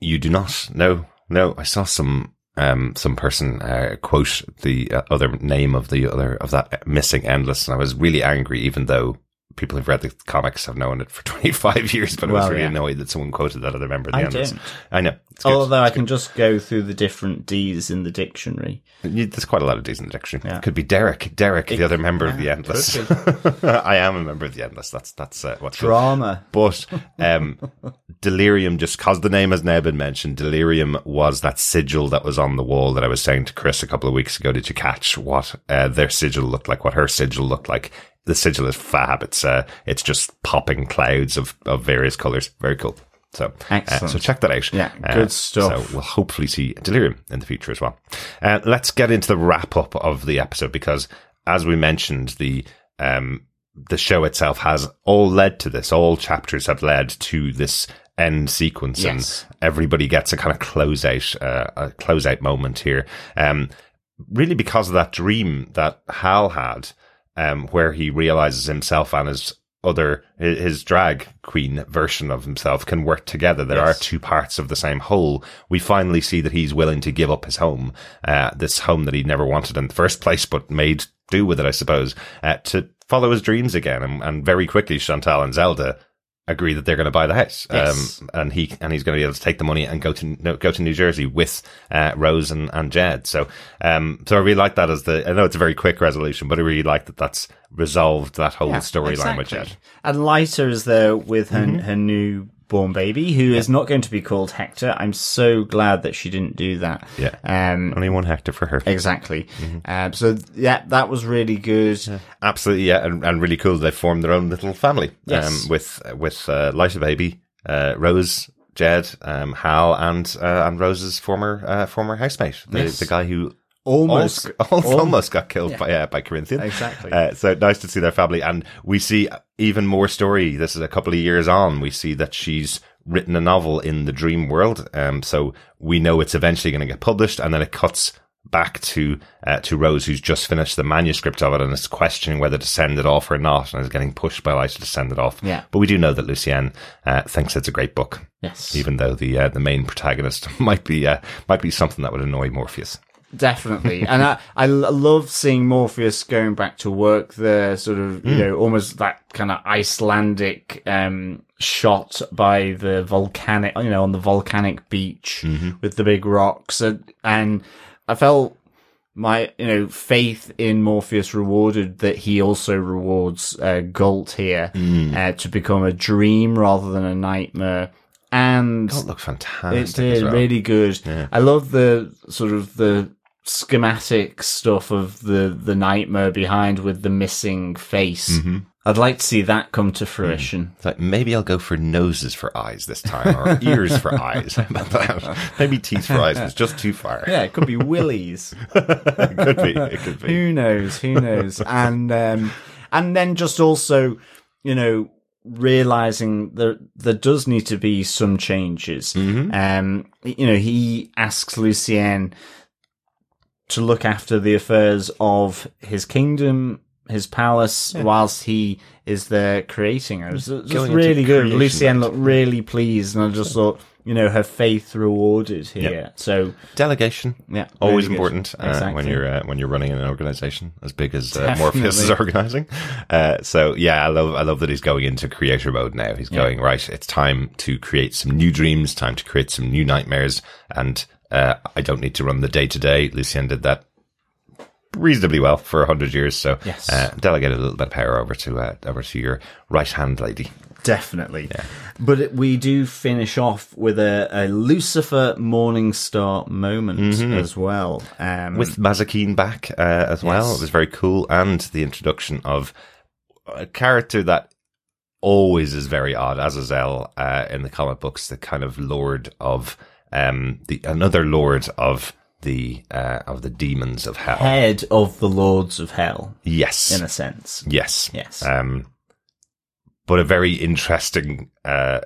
You do not. No, no. I saw some um some person uh, quote the uh, other name of the other of that missing endless, and I was really angry, even though people who've read the comics have known it for 25 years. But I was really yeah. annoyed that someone quoted that other member of the I endless. don't. I know. It's good. Although I It's can just go through the different D's in the dictionary. there's quite a lot of D's in the dictionary. Yeah. Could be Derek. Derek, the other member of the endless. I am a member of the endless. That's that's uh, what's good. Drama. But um, Delirium, just because the name has now been mentioned, Delirium was that sigil that was on the wall that I was saying to Chris a couple of weeks ago. Did you catch what uh, their sigil looked like? What her sigil looked like? The sigil is fab. It's uh, it's just popping clouds of, of various colors. Very cool. So, uh, so check that out. Yeah, Uh, good stuff. So we'll hopefully see Delirium in the future as well. Uh, let's get into the wrap up of the episode because, as we mentioned, the um, the show itself has all led to this. All chapters have led to this end sequence, Yes. and everybody gets a kind of close out, uh, a close out moment here. Um, really because of that dream that Hal had, um, where he realizes himself and his other his drag queen version of himself can work together. There Yes. are two parts of the same whole. We finally see that he's willing to give up his home, uh, this home that he never wanted in the first place, but made do with it, I suppose, uh, to follow his dreams again. And, and very quickly, Chantal and Zelda agree that they're going to buy the house. Yes. Um, and he and he's going to be able to take the money and go to no, go to New Jersey with uh, Rose and, and Jed. So um, so I really like that as the I know it's a very quick resolution, but I really like that that's resolved that whole Yeah, storyline with. Jed. And Lyta is there with her Mm-hmm. her new born baby who is not going to be called Hector. I'm so glad that she didn't do that. Yeah. Um, Only one Hector for her. exactly. Um, so yeah, that was really good. Absolutely, yeah, and, and really cool. They formed their own little family. Yes. Um, with with uh, Liza Baby, uh, Rose, Jed, um, Hal, and uh, and Rose's former uh, former housemate, the, Yes. the guy who Almost, almost, almost got killed by uh, by Corinthian. Exactly. Uh, so nice to see their family, and we see even more story. This is a couple of years on. We see that she's written a novel in the dream world. Um, so we know it's eventually going to get published, and then it cuts back to uh, to Rose, who's just finished the manuscript of it, and is questioning whether to send it off or not, and is getting pushed by Liza to send it off. Yeah. But we do know that Lucienne uh, thinks it's a great book, yes. even though the uh, the main protagonist might be uh, might be something that would annoy Morpheus. Definitely. and I, I love seeing Morpheus going back to work there, sort of, you know, almost that kind of Icelandic, um, shot by the volcanic, you know, on the volcanic beach with the big rocks. And, and I felt my, you know, faith in Morpheus rewarded that he also rewards, uh, Gault here, uh, to become a dream rather than a nightmare. And Oh, look fantastic! it did well. really good. I love the sort of the schematic stuff of the the nightmare behind with the missing face. Mm-hmm. I'd like to see that come to fruition. It's like maybe I'll go for noses for eyes this time, or ears for eyes. That? Maybe teeth for eyes was just too far. Yeah, it could be Willies. it could be. It could be. who knows? Who knows? and um, and then just also, you know, realizing that there does need to be some changes. Mm-hmm. Um, you know, he asks Lucienne to look after the affairs of his kingdom, his palace, whilst he is there creating it. It was, it was Going really good. creation Lucienne mode. looked really pleased, and I just thought, you know, her faith rewarded here. Yeah. So Delegation. yeah, Always really important uh, when you're uh, when you're running an organization as big as uh, Morpheus is organizing. Uh, so yeah, I love I love that he's going into creator mode now. He's going right. It's time to create some new dreams. Time to create some new nightmares. And uh, I don't need to run the day to day. Lucien did that reasonably well for a hundred years. So Yes. uh, delegate a little bit of power over to uh, over to your right hand lady. Definitely. But we do finish off with a, a Lucifer Morningstar moment as well. Um, with Mazikeen back uh, as well. Yes. It was very cool, and the introduction of a character that always is very odd, Azazel uh, in the comic books, the kind of lord of um, the another lord of the uh, of the demons of hell. head of the Lords of Hell, Yes, in a sense. yes, Yes. Um, but a very interesting uh,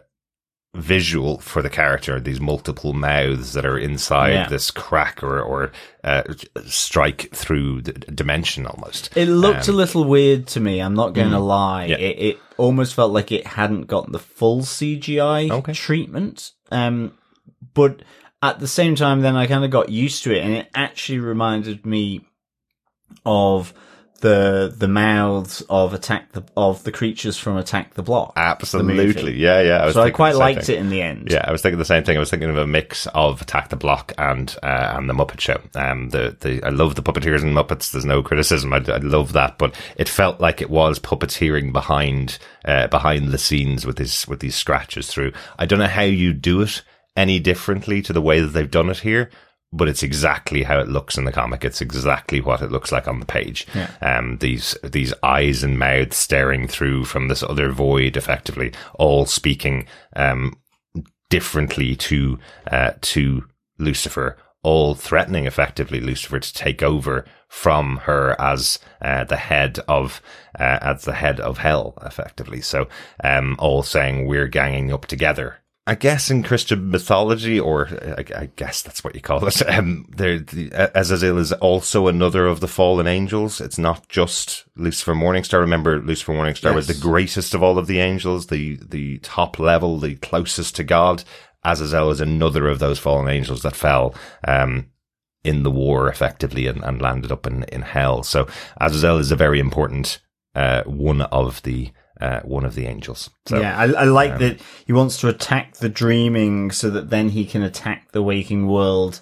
visual for the character. These multiple mouths that are inside Yeah. this crack or or uh, strike through the dimension almost. It looked a little weird to me. I'm not going to lie. Um, mm. Yeah. It, it almost felt like it hadn't got the full CGI Okay. treatment. Um, but at the same time, then I kind of got used to it, and it actually reminded me of the the mouths of attack the of the creatures from Attack the Block. Absolutely, movie. yeah, yeah. I was so I quite liked thing. it in the end. Yeah, I was thinking the same thing. I was thinking of a mix of Attack the Block and uh, and the Muppet Show. Um, the the I love the puppeteers and Muppets. There's no criticism. I, I love that, but it felt like it was puppeteering behind uh, behind the scenes with these with these scratches through. I don't know how you do it any differently to the way that they've done it here. But it's exactly how it looks in the comic. It's exactly what it looks like on the page. Um, these these eyes and mouths staring through from this other void, effectively, all speaking um, differently to uh, to Lucifer, all threatening effectively Lucifer to take over from her as uh, the head of uh, as the head of hell, effectively. So, um, all saying we're ganging up together. I guess in Christian mythology, or I, I guess that's what you call it, um, there, the, Azazel is also another of the fallen angels. It's not just Lucifer Morningstar. Remember, Lucifer Morningstar was the greatest of all of the angels, the the top level, the closest to God. Azazel is another of those fallen angels that fell um, in the war effectively and, and landed up in, in hell. So Azazel is a very important uh, one of the uh, one of the angels. So yeah, I, I like that he wants to attack the dreaming so that then he can attack the waking world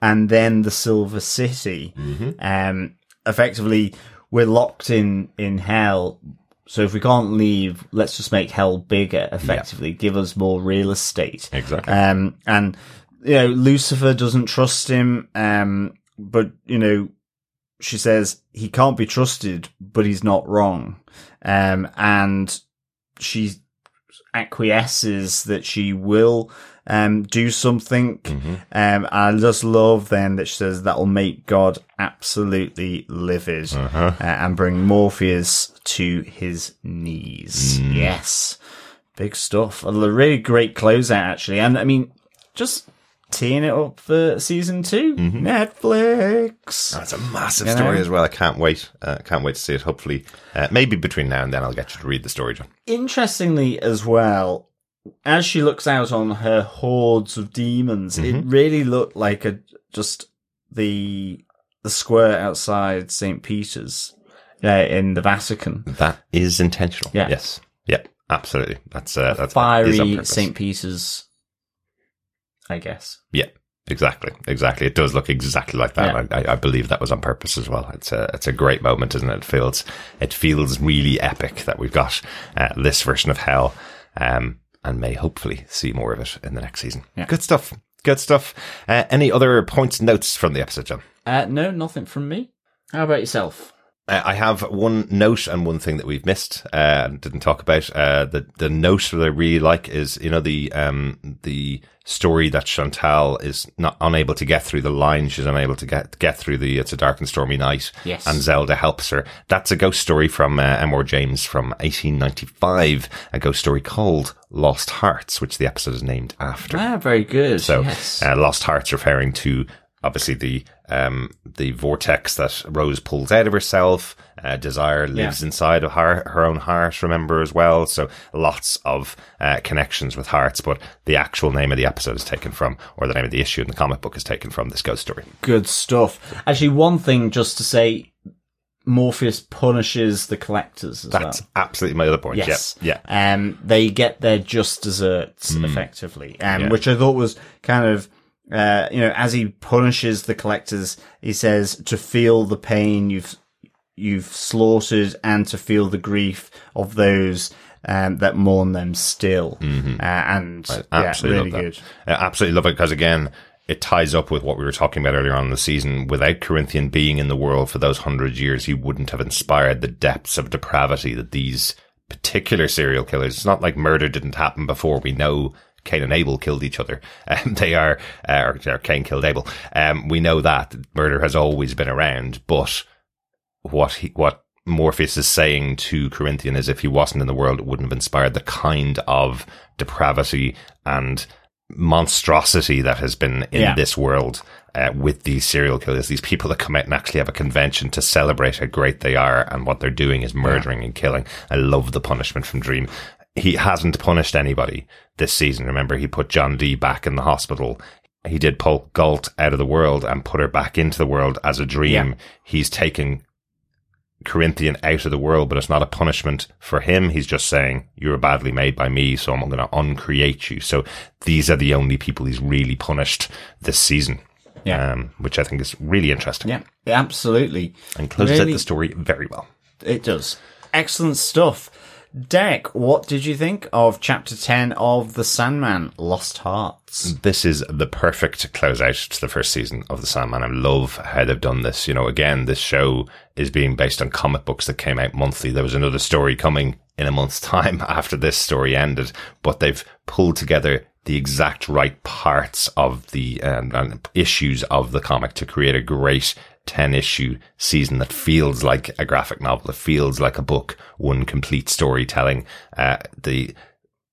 and then the Silver City. Mm-hmm. Um, effectively, we're locked in, in hell. So if we can't leave, let's just make hell bigger. Effectively, give us more real estate. Exactly. Um, and you know, Lucifer doesn't trust him. Um, but you know, she says he can't be trusted, but he's not wrong. Um, and she acquiesces that she will um, do something. Um, I just love then that she says that will make God absolutely livid uh, and bring Morpheus to his knees. Yes. Big stuff. A really great closeout, actually. And I mean, just teeing it up for season 2 Netflix. That's a massive You know? story as well. I can't wait. Uh, can't wait to see it. Hopefully, uh, maybe between now and then, I'll get you to read the story, John. interestingly as well, as she looks out on her hordes of demons, it Mm-hmm. really looked like a just the the square outside St. Peter's uh, in the Vatican. That is intentional. Yeah. Yes. Yeah. Absolutely. That's uh, that's Fiery. St. Peter's, I guess. Yeah. Exactly. Exactly. It does look exactly like that. Yeah. I, I believe that was on purpose as well. It's a it's a great moment, isn't it? It feels it feels really epic that we've got uh, this version of hell, um, and may hopefully see more of it in the next season. Yeah. Good stuff. Good stuff. Uh, any other points, notes from the episode, John? Uh, no, nothing from me. How about yourself? Uh, I have one note and one thing that we've missed uh, and didn't talk about. Uh, the the note that I really like is you know the um the story that Chantal is not unable to get through the line. She's unable to get get through the it's a dark and stormy night. Yes. and Zelda helps her. That's a ghost story from uh, M.R. James from 1895. A ghost story called Lost Hearts, which the episode is named after. Ah, very good. So, yes. uh, Lost Hearts referring to obviously the um the vortex that Rose pulls out of herself. Uh, Desire lives inside of her her own heart. Remember as well. So lots of uh, connections with hearts. But the actual name of the episode is taken from, or the name of the issue in the comic book is taken from this ghost story. Good stuff. Actually, one thing just to say, Morpheus punishes the collectors as well. That's absolutely my other point. Yes. Yeah. Yeah. Um, they get their just desserts effectively, um, Yeah. which I thought was kind of, uh, you know, as he punishes the collectors, he says to feel the pain you've, you've slaughtered and to feel the grief of those, um, that mourn them still. Uh, and yeah, absolutely really good. I absolutely love it because again, it ties up with what we were talking about earlier on in the season. Without Corinthian being in the world for those hundred years, he wouldn't have inspired the depths of depravity that these particular serial killers. It's not like murder didn't happen before. We know Cain and Abel killed each other. Um, they are, uh, or, or Cain killed Abel. Um, we know that murder has always been around, but what he, what Morpheus is saying to Corinthian is if he wasn't in the world, it wouldn't have inspired the kind of depravity and monstrosity that has been in Yeah. this world uh, with these serial killers, these people that come out and actually have a convention to celebrate how great they are and what they're doing is murdering and killing. I love the punishment from Dream. He hasn't punished anybody this season. Remember, he put John Dee back in the hospital. He did pull Gault out of the world and put her back into the world as a dream. Yeah. He's taken Corinthian out of the world, but it's not a punishment for him. He's just saying, you were badly made by me, so I'm going to uncreate you. So these are the only people he's really punished this season. Yeah. Um, which I think is really interesting Yeah, absolutely. and closes out the story very well. It does. Excellent stuff. Derek, what did you think of chapter 10 of The Sandman Lost Hearts? This is the perfect closeout to the first season of The Sandman. I love how they've done this. You know, again, this show is being based on comic books that came out monthly. There was another story coming in a month's time after this story ended, but they've pulled together the exact right parts of the um, issues of the comic to create a great 10 issue season that feels like a graphic novel. that feels like a book, one complete storytelling. Uh, the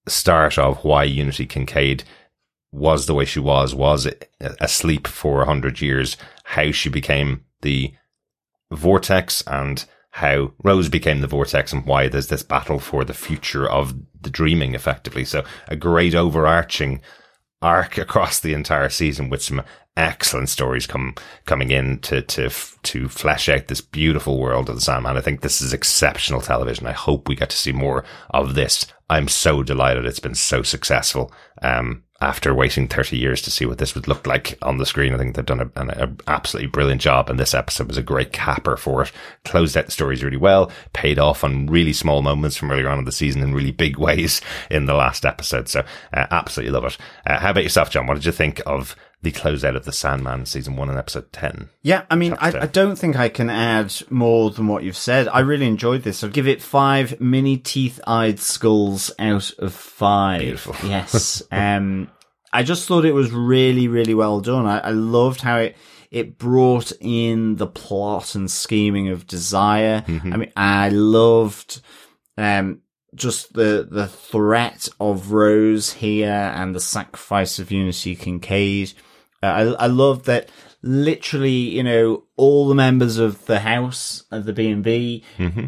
start of why Unity Kincaid was the way she was, was asleep for a hundred years, how she became the vortex and how Rose became the vortex and why there's this battle for the future of the dreaming effectively. So a great overarching arc across the entire season with some excellent stories come coming in to to to flesh out this beautiful world of the Sandman. I think this is exceptional television. I hope we get to see more of this. I'm so delighted it's been so successful. Um, after waiting 30 years to see what this would look like on the screen. I think they've done a, an absolutely brilliant job. And this episode was a great capper for it. Closed out the stories really well, paid off on really small moments from earlier on in the season in really big ways in the last episode. So uh, absolutely love it. Uh, how about yourself, John? What did you think of the closeout of the Sandman season one and episode 10? Yeah, I mean, I, I, don't think I can add more than what you've said. I really enjoyed this. I'd give it five mini teeth-eyed skulls out of five. Beautiful. Yes. um, I just thought it was really, really well done. I, I loved how it, it brought in the plot and scheming of desire. Mm-hmm. I mean, I loved, um, just the the threat of Rose here and the sacrifice of Unity Kincaid. Uh, I I love that literally, you know, all the members of the house of the B and B mm-hmm.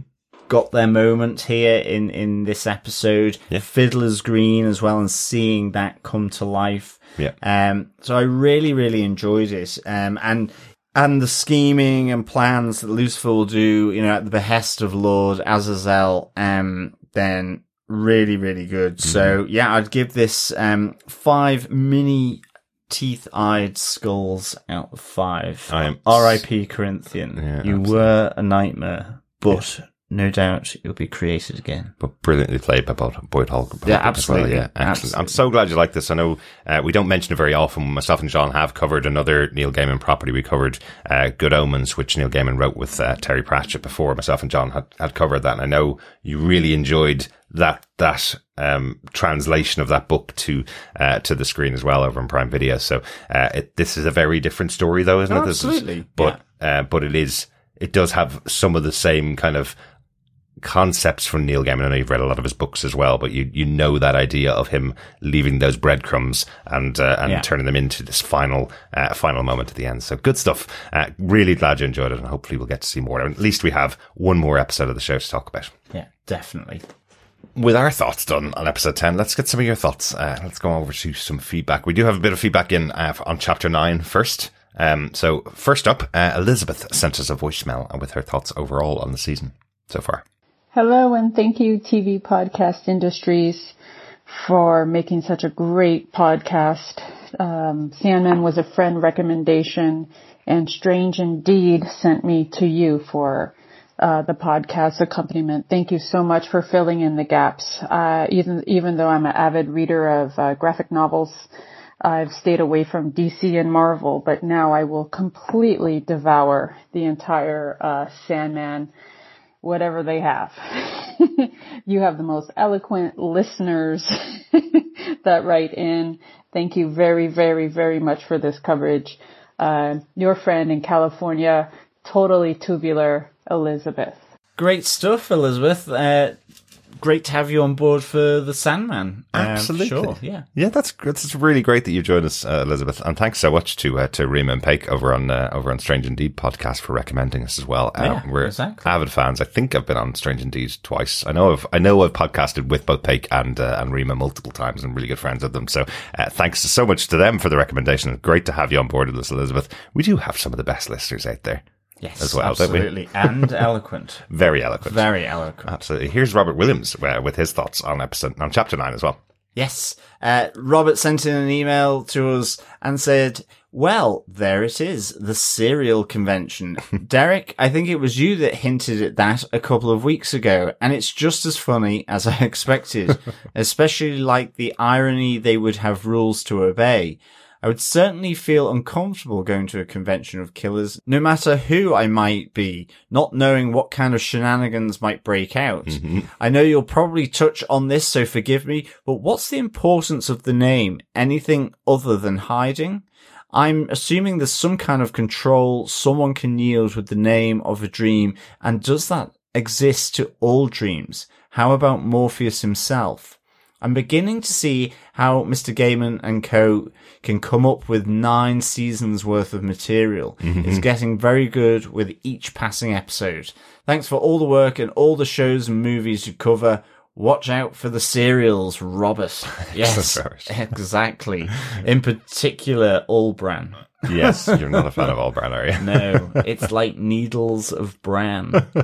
got their moment here in in this episode. Yeah. Fiddler's Green as well, and seeing that come to life. Yeah. Um. So I really really enjoyed it. Um. And and the scheming and plans that Lucifer will do, you know, at the behest of Lord Azazel, um, then really, really good. Mm-hmm. So yeah, I'd give this, um, five mini teeth-eyed skulls out of five. I am R.I.P. Corinthian. Yeah, you absolutely. were a nightmare, but no doubt you'll be created again. But brilliantly played by Boyd, Hall. Yeah, absolutely. Well. Yeah, excellent. Absolutely. I'm so glad you like this. I know uh, we don't mention it very often. Myself and John have covered another Neil Gaiman property. We covered uh, Good Omens, which Neil Gaiman wrote with uh, Terry Pratchett before. Myself and John had, had covered that. And I know you really enjoyed that that um, translation of that book to uh, to the screen as well over on Prime Video. So uh, it, this is a very different story, though, isn't Oh, it? This is- absolutely. but uh, but it is it does have some of the same kind of concepts from Neil Gaiman. I know you've read a lot of his books as well, but you you know that idea of him leaving those breadcrumbs and uh, and Yeah. turning them into this final uh, final moment at the end. So good stuff. Uh, really glad you enjoyed it, and hopefully we'll get to see more. At least we have one more episode of the show to talk about. Yeah, definitely. With our thoughts done on episode 10, let's get some of your thoughts. Uh, let's go over to some feedback. We do have a bit of feedback in uh, on chapter 9 first. Um, so first up, uh, Elizabeth sent us a voicemail with her thoughts overall on the season so far. Hello and thank you TV Podcast Industries for making such a great podcast. Um, Sandman was a friend recommendation and Strange Indeed sent me to you for uh, the podcast accompaniment. Thank you so much for filling in the gaps. Uh, even even though I'm an avid reader of uh, graphic novels, I've stayed away from DC and Marvel, but now I will completely devour the entire uh, Sandman whatever they have. you have the most eloquent listeners that write in. Thank you very, very, very much for this coverage. Uh, your friend in California, totally tubular, Elizabeth. Great stuff, Elizabeth. Uh, great to have you on board for the Sandman. Uh, Absolutely. sure. Yeah. Yeah, that's that's really great that you joined us, uh, Elizabeth, and thanks so much to uh, to Rima and Pake over on uh, over on Strange Indeed podcast for recommending us as well. Uh, Yeah, we're exactly. avid fans. I think I've been on Strange Indeed twice. I know I've I know I've podcasted with both Pake and uh, and Rima multiple times, and really good friends with them. So uh, thanks so much to them for the recommendation. Great to have you on board with us, Elizabeth. We do have some of the best listeners out there. Yes. As well, absolutely. and eloquent. Very eloquent. Very eloquent. Absolutely. Here's Robert Williams uh, with his thoughts on episode on chapter nine as well. Yes. Uh, Robert sent in an email to us and said, well, there it is, the serial convention. Derek, I think it was you that hinted at that a couple of weeks ago, and it's just as funny as I expected, especially like the irony they would have rules to obey. I would certainly feel uncomfortable going to a convention of killers, no matter who I might be, not knowing what kind of shenanigans might break out. Mm-hmm. I know you'll probably touch on this, so forgive me, but what's the importance of the name? Anything other than hiding? I'm assuming there's some kind of control someone can yield with the name of a dream, and does that exist to all dreams? How about Morpheus himself? I'm beginning to see how Mr. Gaiman and co can come up with nine seasons worth of material. Mm-hmm. It's getting very good with each passing episode. Thanks for all the work and all the shows and movies you cover. Watch out for the cereals, Robert. Yes, exactly. In particular, All-Bran. Yes, you're not a fan of all bran, are you? No, it's like needles of bran.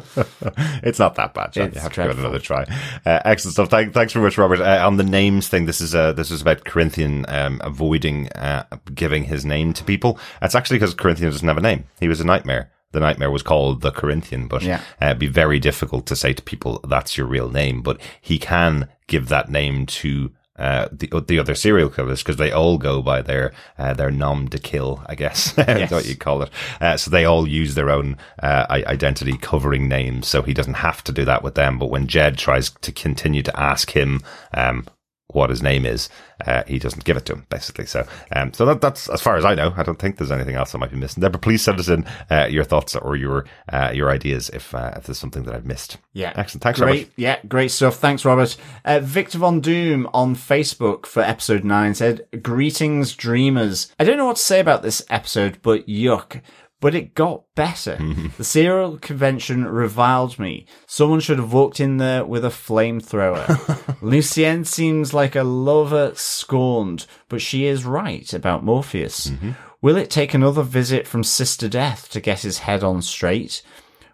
it's not that bad, John. It's you have dreadful. to give it another try. Uh, excellent stuff. Thank, thanks very much, Robert. Uh, on the names thing, this is uh, this is about Corinthian um, avoiding uh, giving his name to people. It's actually because Corinthian doesn't have a name. He was a nightmare. The nightmare was called the Corinthian, but Yeah. uh, it'd be very difficult to say to people that's your real name. But he can give that name to uh, the the other serial killers because they all go by their uh, their nom de kill, I guess, is what you call it. Uh, so they all use their own uh, identity covering names. So he doesn't have to do that with them. But when Jed tries to continue to ask him, um, what his name is, uh, he doesn't give it to him, basically. So, um, so that, that's as far as I know. I don't think there's anything else I might be missing there. But please send us in uh, your thoughts or your uh, your ideas if uh, if there's something that I've missed. Yeah. excellent. Thanks, great. Robert. Yeah, great stuff. Thanks, Robert. Uh, Victor Von Doom on Facebook for episode nine said, Greetings, dreamers. I don't know what to say about this episode, but yuck. But it got better. Mm-hmm. the serial convention reviled me. Someone should have walked in there with a flamethrower. Lucienne seems like a lover scorned, but she is right about Morpheus. Mm-hmm. Will it take another visit from Sister Death to get his head on straight?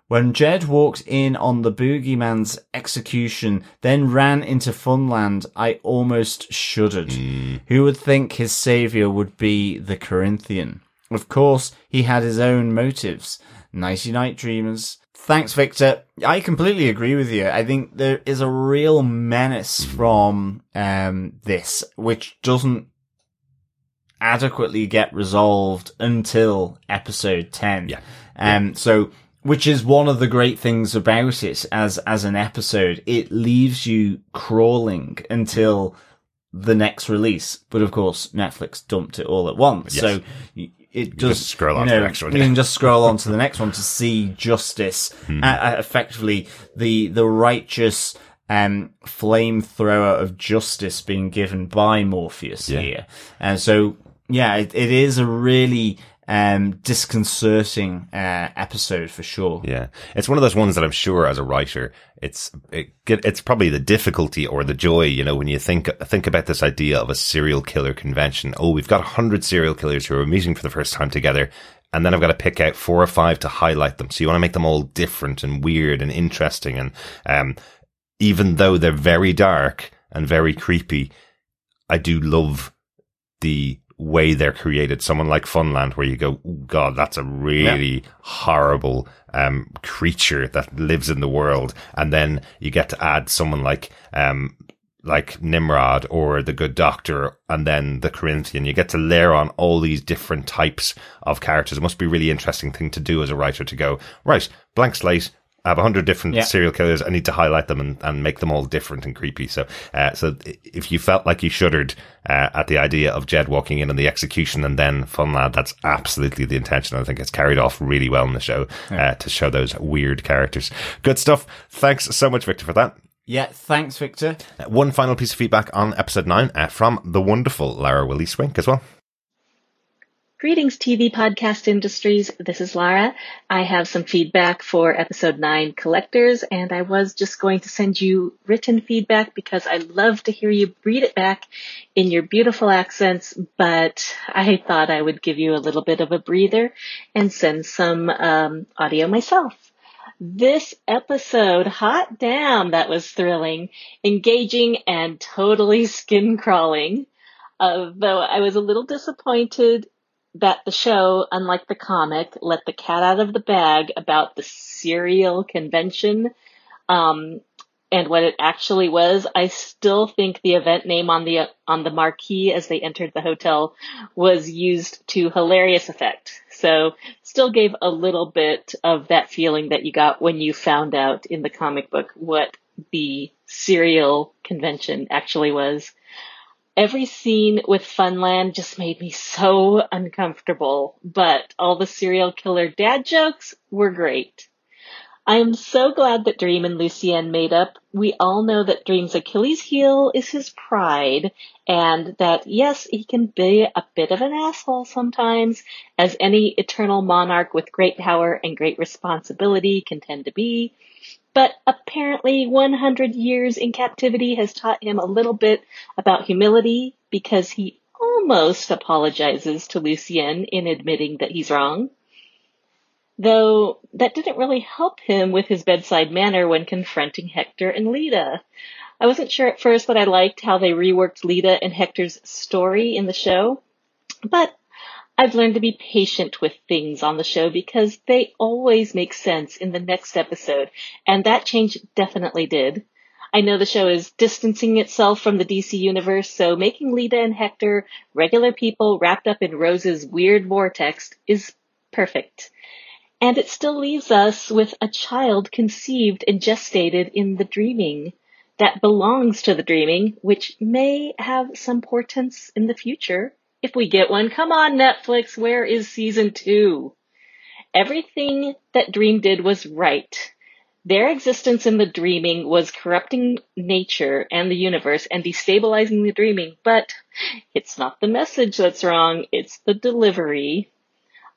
When Jed walked in on the boogeyman's execution, then ran into Funland, I almost shuddered. Mm. Who would think his savior would be the Corinthian? Of course, he had his own motives. Nighty night, dreamers. Thanks, Victor. I completely agree with you. I think there is a real menace from um, this, which doesn't adequately get resolved until episode 10. Yeah. Um, so, which is one of the great things about it as, as an episode. It leaves you crawling until the next release. But of course, Netflix dumped it all at once. Yes. So it does just scroll on you to the know, next one, You can just scroll on to the next one to see justice, uh, uh, effectively the, the righteous, um, flamethrower of justice being given by Morpheus Yeah. here. And so, yeah, it, it is a really, um, disconcerting, uh, episode for sure. Yeah, it's one of those ones that I'm sure as a writer, it's it, it's probably the difficulty or the joy, you know, when you think think about this idea of a serial killer convention. Oh, we've got a hundred serial killers who are meeting for the first time together, and then I've got to pick out four or five to highlight them. So you want to make them all different and weird and interesting, and um, even though they're very dark and very creepy, I do love the way they're created. Someone like Funland, where you go, "Ooh, God, that's a really horrible um, creature that lives in the world, and then you get to add someone like um, like Nimrod or the Good Doctor, and then the Corinthian. You get to layer on all these different types of characters. It must be a really interesting thing to do as a writer to go right, blank slate. I have a hundred different Yeah. serial killers. I need to highlight them and, and make them all different and creepy. So, uh, so if you felt like you shuddered uh, at the idea of Jed walking in on the execution and then Funland, that's absolutely the intention. I think it's carried off really well in the show uh, to show those weird characters. Good stuff. Thanks so much, Victor, for that. Yeah, thanks, Victor. Uh, One final piece of feedback on episode nine uh, from the wonderful Lara Willie Swink as well. Greetings, TV podcast industries. This is Lara. I have some feedback for episode nine collectors, and I was just going to send you written feedback because I love to hear you read it back in your beautiful accents, but I thought I would give you a little bit of a breather and send some um, audio myself. This episode, hot damn, that was thrilling, engaging, and totally skin crawling. Uh, though I was a little disappointed that the show, unlike the comic, let the cat out of the bag about the serial convention um, and what it actually was. I still think the event name on the on the marquee as they entered the hotel was used to hilarious effect. So still gave a little bit of that feeling that you got when you found out in the comic book what the serial convention actually was every scene with Funland just made me so uncomfortable, but all the serial killer dad jokes were great. I am so glad that Dream and Lucienne made up. We all know that Dream's Achilles heel is his pride, and that yes, he can be a bit of an asshole sometimes, as any eternal monarch with great power and great responsibility can tend to be. But apparently 100 years in captivity has taught him a little bit about humility because he almost apologizes to Lucienne in admitting that he's wrong. Though that didn't really help him with his bedside manner when confronting Hector and Lyta. I wasn't sure at first that I liked how they reworked Lyta and Hector's story in the show, but I've learned to be patient with things on the show because they always make sense in the next episode, and that change definitely did. I know the show is distancing itself from the DC universe, so making Lyta and Hector regular people wrapped up in Rose's weird vortex is perfect. And it still leaves us with a child conceived and gestated in the dreaming that belongs to the dreaming, which may have some portents in the future. If we get one, come on Netflix, where is season two? Everything that Dream did was right. Their existence in the dreaming was corrupting nature and the universe and destabilizing the dreaming, but it's not the message that's wrong, it's the delivery.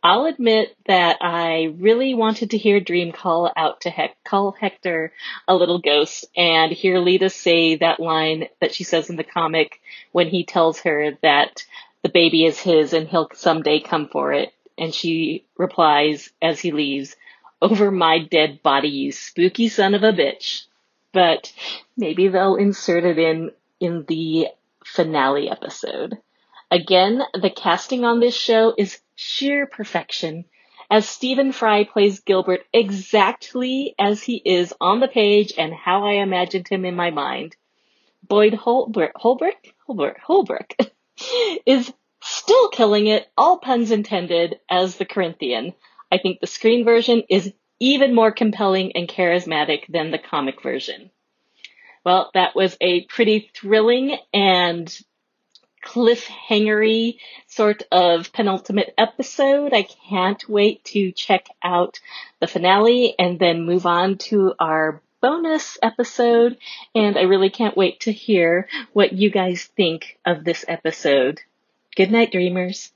I'll admit that I really wanted to hear Dream call out to call Hector a little ghost and hear Lyta say that line that she says in the comic when he tells her that the baby is his and he'll someday come for it. And she replies as he leaves, over my dead body, you spooky son of a bitch. But maybe they'll insert it in in the finale episode. Again, the casting on this show is sheer perfection, as Stephen Fry plays Gilbert exactly as he is on the page and how I imagined him in my mind. Boyd Holbrook, Holbrook, Holbrook, Holbrook is still killing it, all puns intended, as the Corinthian. I think the screen version is even more compelling and charismatic than the comic version. Well, that was a pretty thrilling and cliffhangery sort of penultimate episode. I can't wait to check out the finale and then move on to our bonus episode. And I really can't wait to hear what you guys think of this episode. Good night, dreamers.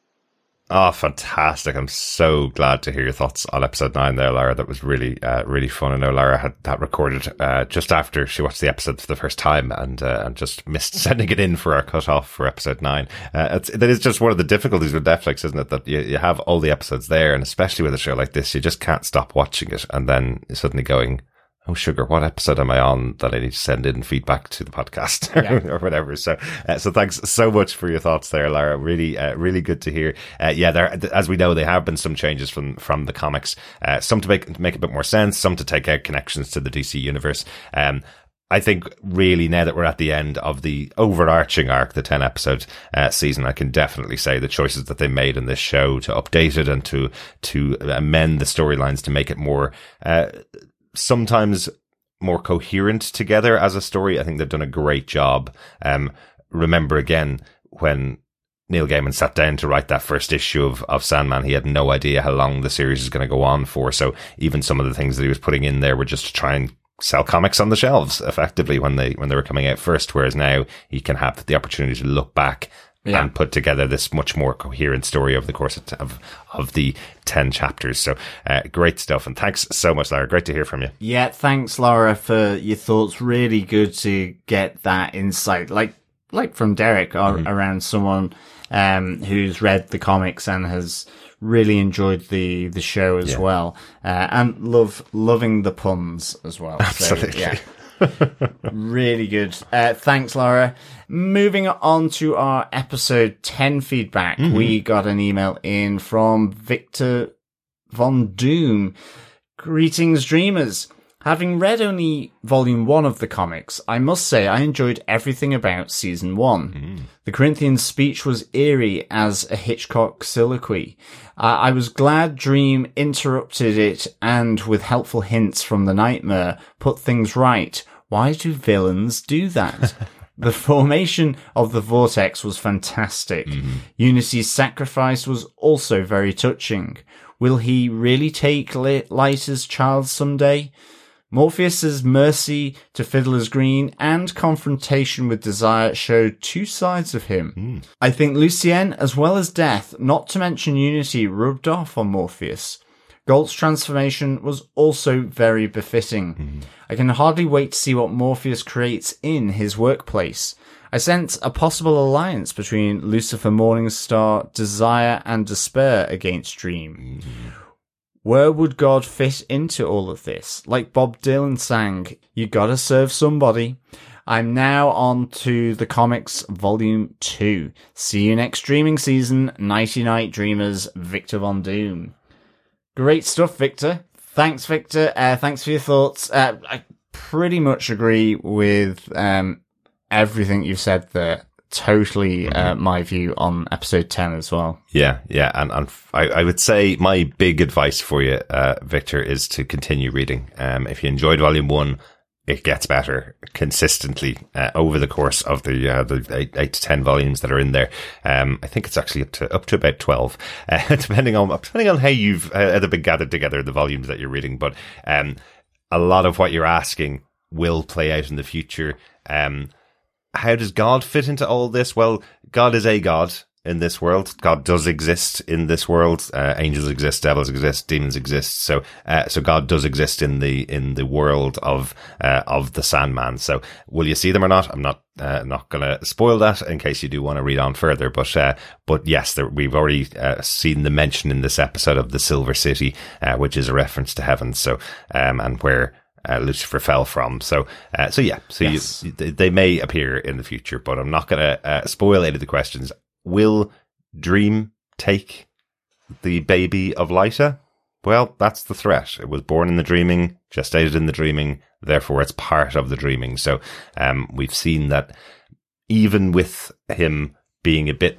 Oh, fantastic. I'm so glad to hear your thoughts on episode nine there, Lara. That was really, uh, really fun. I know Lara had that recorded, uh, just after she watched the episode for the first time and, uh, and just missed sending it in for our cut off for episode nine. Uh, that is just one of the difficulties with Netflix, isn't it? That you, you have all the episodes there and especially with a show like this, you just can't stop watching it and then suddenly going, oh sugar, what episode am I on that I need to send in feedback to the podcast yeah. or whatever. So, uh, so thanks so much for your thoughts there, Lara. Really, uh, really good to hear. Uh, yeah, there, as we know, there have been some changes from, from the comics, uh, some to make, make a bit more sense, some to take out connections to the DC universe. Um, I think really now that we're at the end of the overarching arc, the 10 episode uh, season, I can definitely say the choices that they made in this show to update it and to, to amend the storylines to make it more, uh, sometimes more coherent together as a story. I think they've done a great job. Um, remember again when Neil Gaiman sat down to write that first issue of, of Sandman, he had no idea how long the series is going to go on for. So even some of the things that he was putting in there were just to try and sell comics on the shelves effectively when they, when they were coming out first. Whereas now he can have the opportunity to look back yeah. and put together this much more coherent story over the course of, of, of the 10 chapters. So, uh, great stuff. And thanks so much, Laura. Great to hear from you. Yeah. Thanks, Laura, for your thoughts. Really good to get that insight. Like, like from Derek mm-hmm. around someone, um, who's read the comics and has really enjoyed the, the show as yeah. well. Uh, and love, loving the puns as well. Absolutely. So, yeah. Really good. Uh, thanks, Laura. Moving on to our episode 10 feedback, mm-hmm. we got an email in from Victor Von Doom. Greetings, dreamers. Having read only volume one of the comics, I must say I enjoyed everything about season one. Mm. The Corinthian speech was eerie as a Hitchcock soliloquy. Uh, I was glad Dream interrupted it and with helpful hints from the nightmare put things right. Why do villains do that? the formation of the vortex was fantastic. Mm-hmm. Unity's sacrifice was also very touching. Will he really take Lyta's child someday? Morpheus's mercy to Fiddler's Green and confrontation with Desire showed two sides of him. Mm. I think Lucienne, as well as Death, not to mention Unity, rubbed off on Morpheus. Gault's transformation was also very befitting. I can hardly wait to see what Morpheus creates in his workplace. I sense a possible alliance between Lucifer Morningstar, Desire, and Despair against Dream. Where would God fit into all of this? Like Bob Dylan sang, you gotta serve somebody. I'm now on to the comics volume 2. See you next streaming season. Nighty night dreamers, Victor Von Doom. Great stuff, Victor. Thanks, Victor. Uh, thanks for your thoughts. Uh, I pretty much agree with um, everything you've said there. Totally uh, my view on episode 10 as well. Yeah, yeah, and, and I, I would say my big advice for you, uh, Victor, is to continue reading. Um, if you enjoyed volume one, it gets better consistently uh, over the course of the uh, the eight, eight, to ten volumes that are in there. Um, I think it's actually up to up to about twelve, uh, depending on depending on how you've uh, been gathered together the volumes that you're reading. But um, a lot of what you're asking will play out in the future. Um, how does God fit into all this? Well, God is a God in this world. God does exist in this world. Uh, angels exist, devils exist, demons exist. So, uh, so God does exist in the in the world of uh, of the Sandman. So, will you see them or not? I'm not uh, not to spoil that in case you do want to read on further. But uh, but yes, there, we've already uh, seen the mention in this episode of the Silver City, which is a reference to heaven. So um, and where. Uh, Lucifer fell from. So, uh, so yeah, so Yes. you, they may appear in the future, but I'm not going to uh, spoil any of the questions. Will Dream take the baby of Lyta? Well, that's the threat. It was born in the dreaming, gestated in the dreaming, therefore it's part of the dreaming. So, um, we've seen that even with him being a bit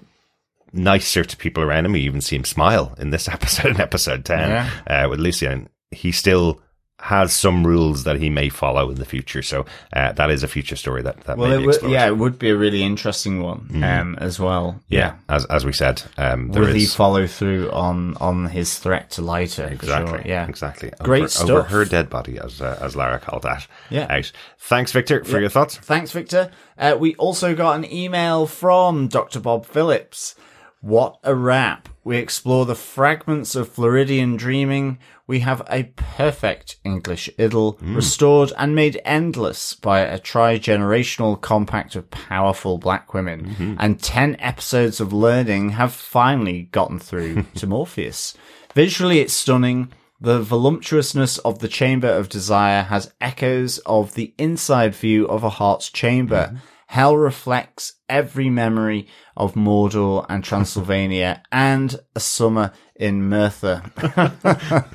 nicer to people around him, we even see him smile in this episode, in episode 10, Yeah. uh, with Lucienne. He still has some rules that he may follow in the future. So, uh, that is a future story that, that Well, may be would, yeah, it would be a really interesting one um, as well. Yeah, as as we said, um, there Will he follow through on on his threat to Lyta? exactly, Sure. Yeah. exactly. Great over, stuff. over her dead body, as uh, as Lara called that. Yeah. out. Thanks, Victor, for your thoughts. Thanks, Victor. Uh, we also got an email from Dr. Bob Phillips. What a wrap. We explore the fragments of Floridian dreaming. We have a perfect English idyll, mm. restored and made endless by a tri-generational compact of powerful black women. Mm-hmm. And 10 episodes of learning have finally gotten through to Morpheus. Visually, it's stunning. The voluptuousness of the Chamber of Desire has echoes of the inside view of a heart's chamber. Mm-hmm. Hell reflects every memory of Mordor and Transylvania and a summer in Merthyr.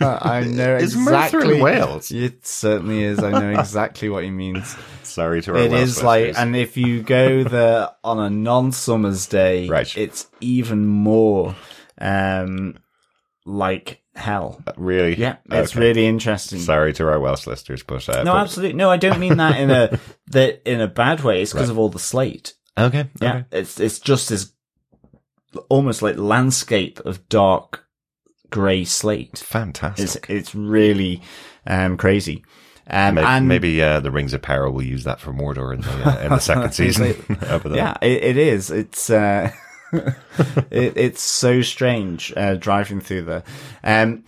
I know Is Merthyr in. Wales? It certainly is. I know exactly what he means. Sorry to our It Welsh is like, listeners. and if you go there on a non-summer's day, Right. it's even more um like hell. really, Yeah, it's Okay. really interesting. Sorry to our Welsh listeners, but uh, no, but- absolutely. No, I don't mean that in a that in a bad way. It's because of all the slate. Okay, Yeah, okay. it's it's just this almost like landscape of dark grey slate. fantastic. It's it's really um crazy. Um, Maybe, and maybe uh, the Rings of Power will use that for Mordor in the uh, in the second season. yeah, it, it is. It's uh, it, it's so strange uh, driving through there. Um,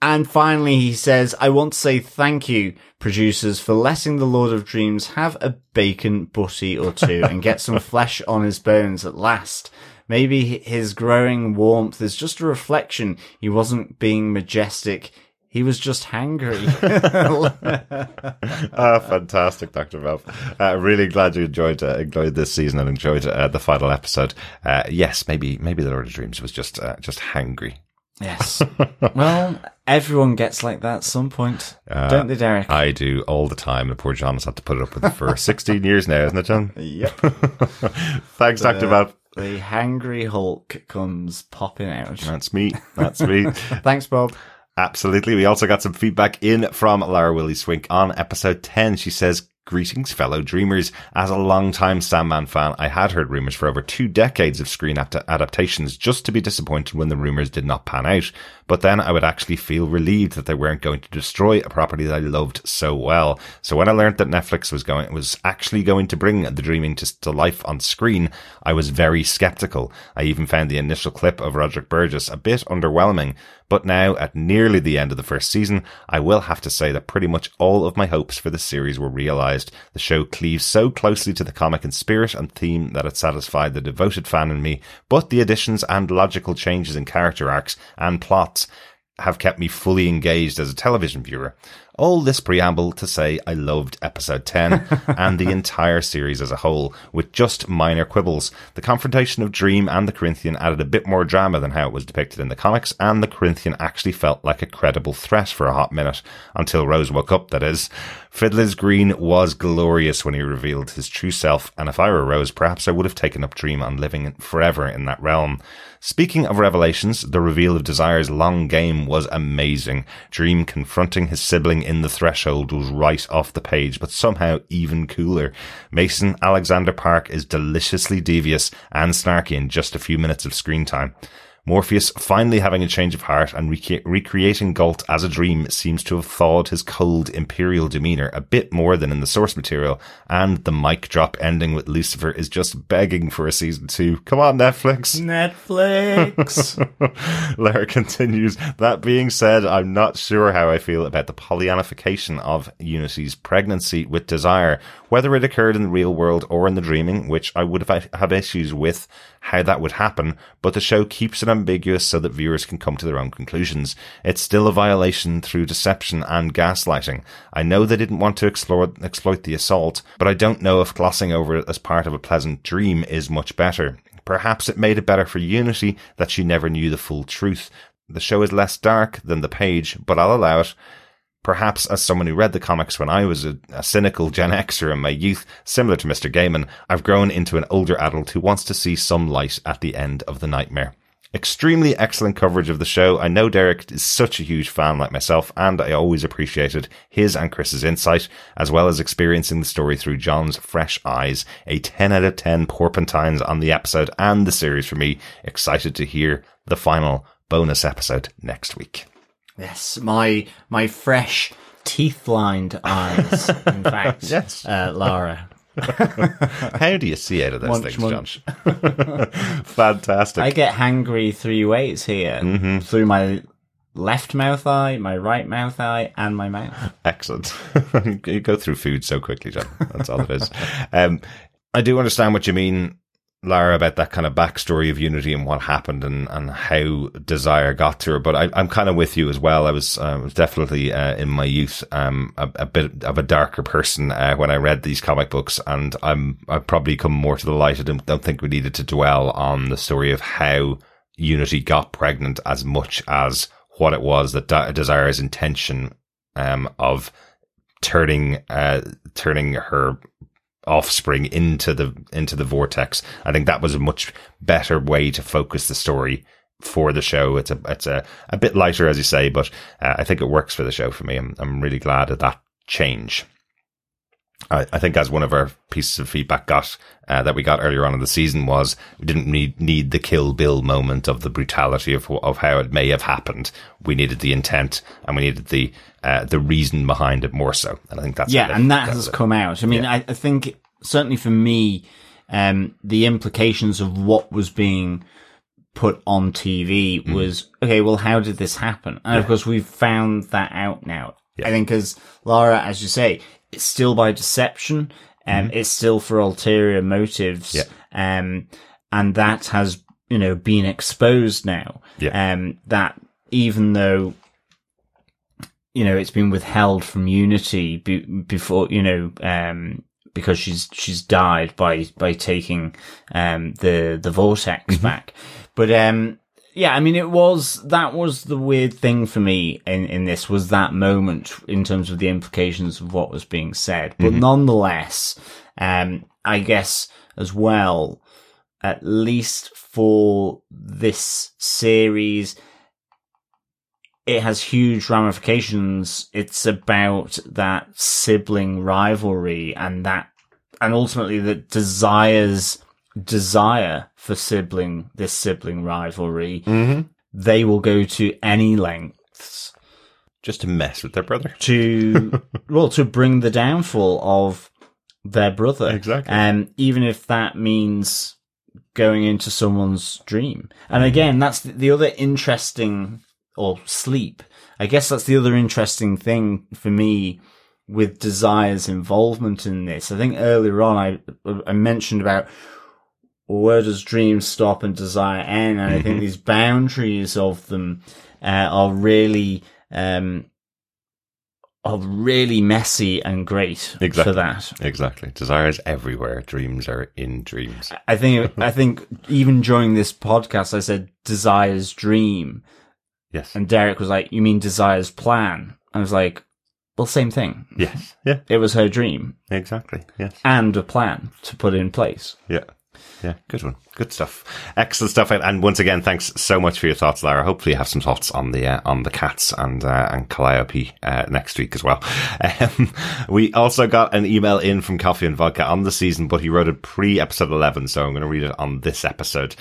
and finally, he says, "I want to say thank you, producers, for letting the Lord of Dreams have a bacon butty or two and get some flesh on his bones at last." Maybe his growing warmth is just a reflection. He wasn't being majestic. He was just hangry. Ah, fantastic, Dr. Valve. Uh, really glad you enjoyed uh, enjoyed this season and enjoyed uh, the final episode. Uh, yes, maybe maybe the Lord of Dreams was just uh, just hangry. Yes. well, everyone gets like that at some point, don't they, Derek? I do all the time, and poor John has had to put it up with it for 16 years now, isn't it, John? yep. Thanks, Dr. Valve. The hangry Hulk comes popping out. That's me. That's me. Thanks, Bob. Absolutely. We also got some feedback in from Lara Willie Swink on episode 10. She says, Greetings, fellow dreamers. As a long-time Sandman fan, I had heard rumours for over two decades of screen apt- adaptations just to be disappointed when the rumours did not pan out. but then I would actually feel relieved that they weren't going to destroy a property that I loved so well. So when I learned that Netflix was going, was actually going to bring the dreaming to, to life on screen, I was very skeptical. I even found the initial clip of Roderick Burgess a bit underwhelming, but now, at nearly the end of the first season, I will have to say that pretty much all of my hopes for the series were realised. The show cleaves so closely to the comic in spirit and theme that it satisfied the devoted fan in me, but the additions and logical changes in character arcs and plots have kept me fully engaged as a television viewer. All this preamble to say I loved episode 10 and the entire series as a whole, with just minor quibbles. The confrontation of Dream and the Corinthian added a bit more drama than how it was depicted in the comics, and the Corinthian actually felt like a credible threat for a hot minute, until Rose woke up, that is. Fiddler's Green was glorious when he revealed his true self, and if I were Rose, perhaps I would have taken up Dream on living forever in that realm. Speaking of revelations, the reveal of Desire's long game was amazing. Dream confronting his sibling in the threshold was right off the page, but somehow even cooler. Mason Alexander Park is deliciously devious and snarky in just a few minutes of screen time. Morpheus finally having a change of heart and rec- recreating Gault as a dream seems to have thawed his cold imperial demeanor a bit more than in the source material, and the mic drop ending with Lucifer is just begging for a season two. Come on, Netflix. Netflix. Lara continues. That being said, I'm not sure how I feel about the polyanification of Unity's pregnancy with desire, whether it occurred in the real world or in the dreaming, which I would have issues with how that would happen, but the show keeps it ambiguous so that viewers can come to their own conclusions. It's still a violation through deception and gaslighting. I know they didn't want to explore, exploit the assault, but I don't know if glossing over it as part of a pleasant dream is much better. Perhaps it made it better for Unity that she never knew the full truth. The show is less dark than the page, but I'll allow it. Perhaps as someone who read the comics when I was a, a, cynical Gen Xer in my youth, similar to Mr. Gaiman, I've grown into an older adult who wants to see some light at the end of the nightmare. Extremely excellent coverage of the show. I know Derek is such a huge fan like myself, and I always appreciated his and Chris's insight, as well as experiencing the story through John's fresh eyes. A 10 out of 10 porpentines on the episode and the series for me. Excited to hear the final bonus episode next week. Yes, my my fresh teeth lined eyes. In fact, Yes. uh, Lara. How do you see out of those Munch, things, munch. John? Fantastic. I get hangry three ways here Mm-hmm. through my left mouth eye, my right mouth eye, and my mouth. Excellent. you go through food so quickly, John. That's all it is. Um, I do understand what you mean, Lara, about that kind of backstory of Unity and what happened and, and how Desire got to her. But I, I'm kind of with you as well. I was, uh, definitely uh, in my youth um, a, a bit of a darker person uh, when I read these comic books, and I'm I've probably come more to the light. I don't, don't think we needed to dwell on the story of how Unity got pregnant as much as what it was that De- Desire's intention um, of turning uh, turning her offspring into the into the vortex. I think that was a much better way to focus the story for the show. It's a it's a, a bit lighter, as you say, but uh, I think it works for the show for me. I'm I'm really glad at that change. I, I think as one of our pieces of feedback got uh, that we got earlier on in the season was we didn't need need the Kill Bill moment of the brutality of of how it may have happened. We needed the intent and we needed the uh, the reason behind it more so. And I think that's yeah, and that has it. come out. I mean, I, I think certainly for me, um, the implications of what was being put on TV Mm. was okay. Well, how did this happen? And of course, we've found that out now. Yeah. I think, as Laura, as you say, it's still by deception. Um, it's still for ulterior motives. Mm-hmm. Yeah. Um, and that has, you know, been exposed now. Yeah. Um, that even though you know, it's been withheld from Unity be- before, you know, um, because she's, she's died by, by taking, um, the, the vortex back. But, um, yeah, I mean, it was, that was the weird thing for me in, in this was that moment in terms of the implications of what was being said. But nonetheless, um, I guess as well, at least for this series, it has huge ramifications. It's about that sibling rivalry and that, and ultimately that desires desire for sibling, this sibling rivalry mm-hmm. they will go to any lengths Just to mess with their brother. to well to bring the downfall of their brother. Exactly. And even if that means going into someone's dream. And mm-hmm. again, that's the, the other interesting or sleep. I guess that's the other interesting thing for me with Desire's involvement in this. I think earlier on I I mentioned about where does dreams stop and desire end, and I think these boundaries of them uh, are really um, are really messy and great Exactly. for that. Exactly. Desire is everywhere. Dreams are in dreams. I think I think even during this podcast, I said Desire's dream, Yes. and Derek was like, "You mean Desire's plan?" I was like, "Well, same thing. yes. Yeah. It was her dream Exactly. Yes. and a plan to put in place." Yeah. Yeah, good one. Good stuff. Excellent stuff. And, once again, thanks so much for your thoughts, Lara. Hopefully you have some thoughts on the, uh, on the cats and, uh, and Calliope, uh, next week as well. Um, we also got an email in from Coffee and Vodka on the season, but he wrote it pre episode 11. So I'm going to read it on this episode.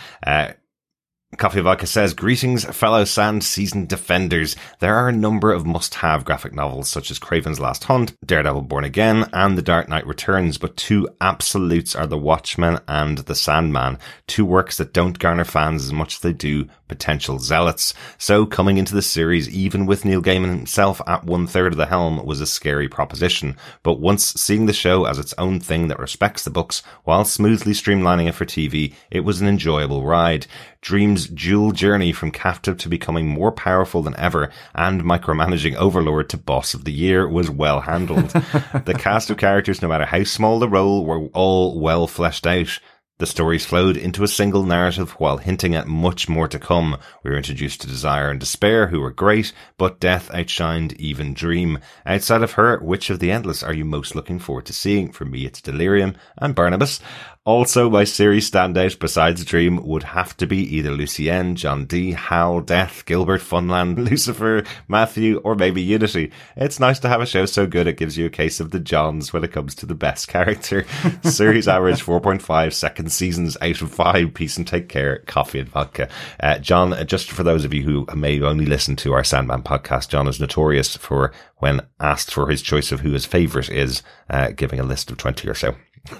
Coffee Vodka says, Greetings, fellow Sand season defenders. There are a number of must have graphic novels such as Kraven's Last Hunt, Daredevil Born Again, and The Dark Knight Returns, but two absolutes are The Watchmen and The Sandman, two works that don't garner fans as much as they do potential zealots. So coming into the series, even with Neil Gaiman himself at one third of the helm, was a scary proposition. But once seeing the show as its own thing that respects the books while smoothly streamlining it for TV, it was an enjoyable ride. Dream's dual journey from captive to becoming more powerful than ever and micromanaging overlord to boss of the year was well handled. the cast of characters, no matter how small the role, were all well fleshed out. The stories flowed into a single narrative while hinting at much more to come. We were introduced to Desire and Despair, who were great, but Death outshined even Dream. Outside of her, which of the Endless are you most looking forward to seeing? For me, it's Delirium and Barnabas. Also, my series standout besides Dream would have to be either Lucienne, John Dee, Hal, Death, Gilbert, Funland, Lucifer, Matthew, or maybe Unity. It's nice to have a show so good it gives you a case of the Johns when it comes to the best character. series average 4.5 second seasons out of 5. Peace and take care. Coffee and vodka. Uh, John, uh, just for those of you who may only listen to our Sandman podcast, John is notorious for when asked for his choice of who his favourite is, uh, giving a list of 20 or so.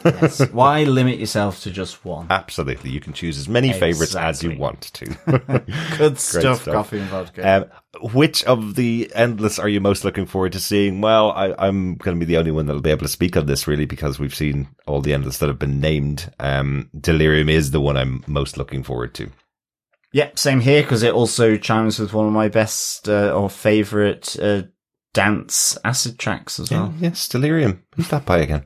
Yes. Why limit yourself to just one? Absolutely. You can choose as many favorites as you want to. Good stuff, stuff. coffee and vodka. um, which of the endless are you most looking forward to seeing? Well, I, I'm going to be the only one that'll be able to speak on this really because we've seen all the endless that have been named. Um, Delirium is the one I'm most looking forward to. yeah, same here because it also chimes with one of my best uh, or favorite uh, dance acid tracks as well. yes, Delirium. Who's that by again?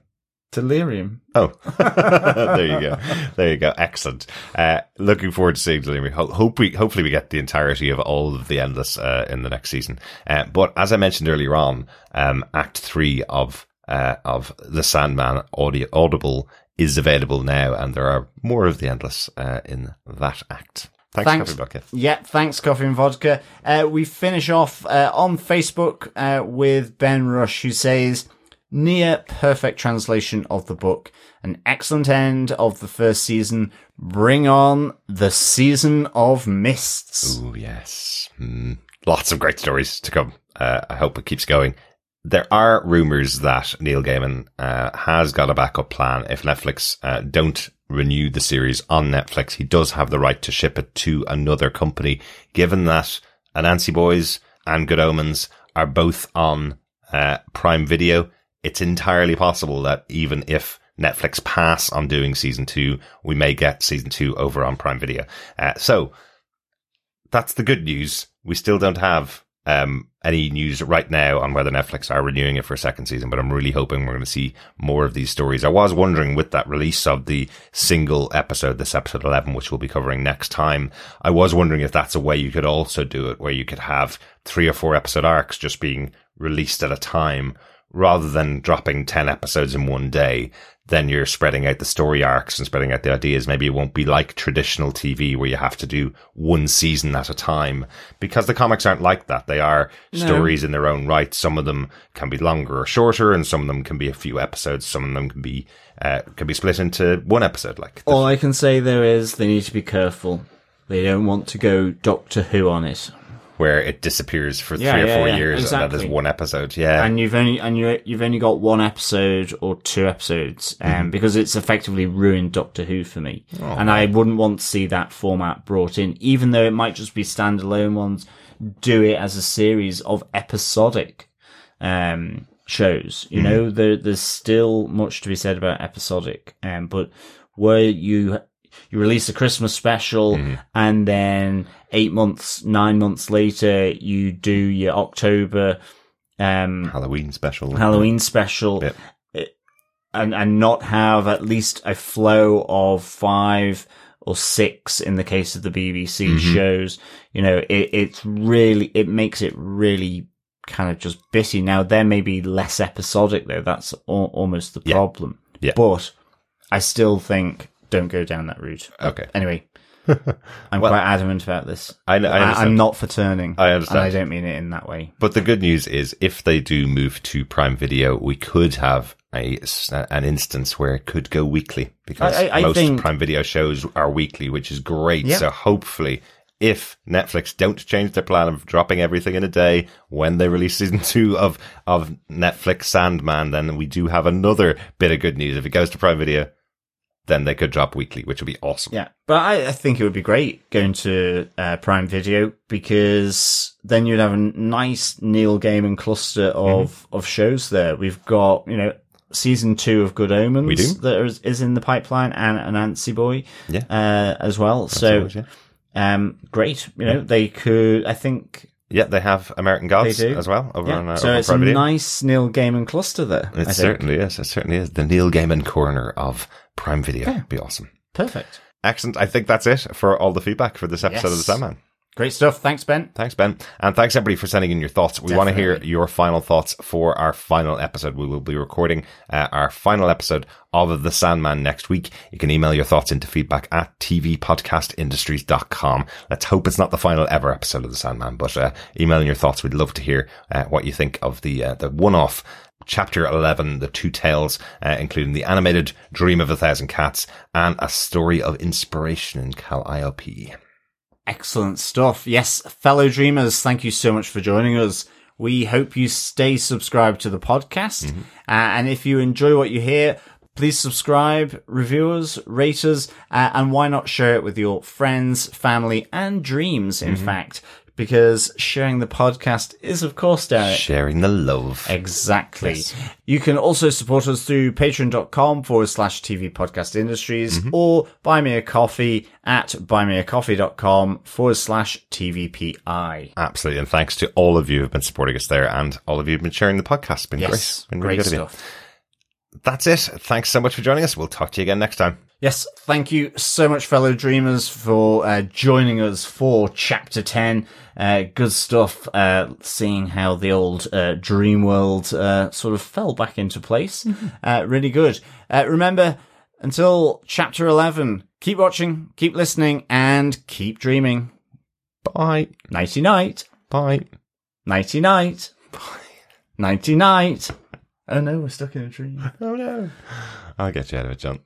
Delirium. Oh, there you go. There you go. Excellent. Uh, looking forward to seeing Delirium. Ho- hope we, hopefully we get the entirety of all of the Endless, uh, in the next season. Uh, but as I mentioned earlier on, um, act three of, uh, of the Sandman audio, Audible is available now and there are more of the Endless, uh, in that act. Thanks, Thanks. Coffee Bucket. Yeah, thanks, Coffee and Vodka. Uh, we finish off uh, on Facebook uh, with Ben Rush, who says, near perfect translation of the book, an excellent end of the first season. Bring on the season of mists. Oh, yes. Hmm. Lots of great stories to come. Uh, I hope it keeps going. There are rumors that Neil Gaiman uh, has got a backup plan if Netflix uh, don't renew the series on Netflix. He does have the right to ship it to another company, given that Anansi Boys and Good Omens are both on uh, Prime Video. It's entirely possible that even if Netflix pass on doing season two, we may get season two over on Prime Video. Uh, so that's the good news. We still don't have um, any news right now on whether Netflix are renewing it for a second season, but I'm really hoping we're going to see more of these stories. I was wondering with that release of the single episode, this episode 11, which we'll be covering next time, I was wondering if that's a way you could also do it, where you could have three or four episode arcs just being released at a time rather than dropping 10 episodes in one day, then you're spreading out the story arcs and spreading out the ideas. Maybe it won't be like traditional TV where you have to do one season at a time because the comics aren't like that. They are stories in their own right. Some of them can be longer or shorter and some of them can be a few episodes. Some of them can be, uh, can be split into one episode. Like, All I can say there is they need to be careful they don't want to go Doctor Who on it. Where it disappears for Yeah, three or yeah, four yeah, years, and that is one episode. Yeah, and you've only and you you've only got one episode or two episodes, um, Mm-hmm. because it's effectively ruined Doctor Who for me, Oh, and I wouldn't want to see that format brought in, even though it might just be standalone ones. Do it as a series of episodic um, shows. Mm-hmm. You know, there, there's still much to be said about episodic, um, but where you you release a Christmas special Mm-hmm. and then eight months, nine months later, you do your October um, Halloween special. Halloween special Yep. it- and, and not have at least a flow of five or six in the case of the BBC Mm-hmm. shows. You know, it, it's really, it makes it really kind of just bitty. Now, there may be less episodic though. That's al- almost the Yeah. problem. Yeah. But I still think don't go down that route. Okay. Anyway, I'm Well- quite adamant about this. I, I I'm not for turning. I understand. And I don't mean it in that way. But the good news is, if they do move to Prime Video, we could have a an instance where it could go weekly because I- I- I most think- Prime Video shows are weekly, which is great. Yeah. So hopefully, if Netflix don't change their plan of dropping everything in a day when they release season two of of Netflix Sandman, then we do have another bit of good news. If it goes to Prime Video, then they could drop weekly, which would be awesome. Yeah, but I, I think it would be great going to uh, Prime Video because then you'd have a nice Neil Gaiman cluster of Mm-hmm. of shows there. We've got you know season two of Good Omens We do. that is, is in the pipeline and Anansi Boy Yeah. uh, as well. so always, yeah. um, great. You know they could. I think Yeah, they have American Gods as well over yeah. on uh, so over it's a Video. nice Neil Gaiman cluster there. It certainly is. It certainly is. The Neil Gaiman corner of Prime Video. Be awesome. perfect. Excellent. I think that's it for all the feedback for this episode of The Sandman. Great stuff. Thanks, Ben. Thanks, Ben. And thanks, everybody, for sending in your thoughts. We want to hear your final thoughts for our final episode. We will be recording uh, our final episode of The Sandman next week. You can email your thoughts into feedback at tvpodcastindustries.com. Let's hope it's not the final ever episode of The Sandman, but uh, emailing your thoughts. We'd love to hear uh, what you think of the, uh, the one-off Chapter 11, The Two Tales, uh, including the animated Dream of a Thousand Cats and a story of inspiration in Calliope. Excellent stuff. Yes, fellow dreamers, thank you so much for joining us. We hope you stay subscribed to the podcast. Mm-hmm. Uh, and if you enjoy what you hear, please subscribe, review us, rate us, uh, and why not share it with your friends, family, and dreams, in Mm-hmm. fact, because sharing the podcast is, of course, Derek. Sharing the love. Exactly. Yes. You can also support us through patreon.com forward slash TV podcast industries Mm-hmm. or buy me a coffee at buymeacoffee.com forward slash TVPI. Absolutely. And thanks to all of you who've been supporting us there and all of you who've been sharing the podcast. It's been Yes, great. Been great really you. stuff. That's it. Thanks so much for joining us. We'll talk to you again next time. Yes, thank you so much, fellow dreamers, for uh, joining us for Chapter 10. Uh, good stuff, uh, seeing how the old uh, dream world uh, sort of fell back into place. Uh, really good. Uh, remember, until Chapter 11, keep watching, keep listening, and keep dreaming. Bye. Nighty night. Bye. Nighty night. Bye. Nighty night. Oh no, we're stuck in a dream. Oh no. I'll get you out of it, John.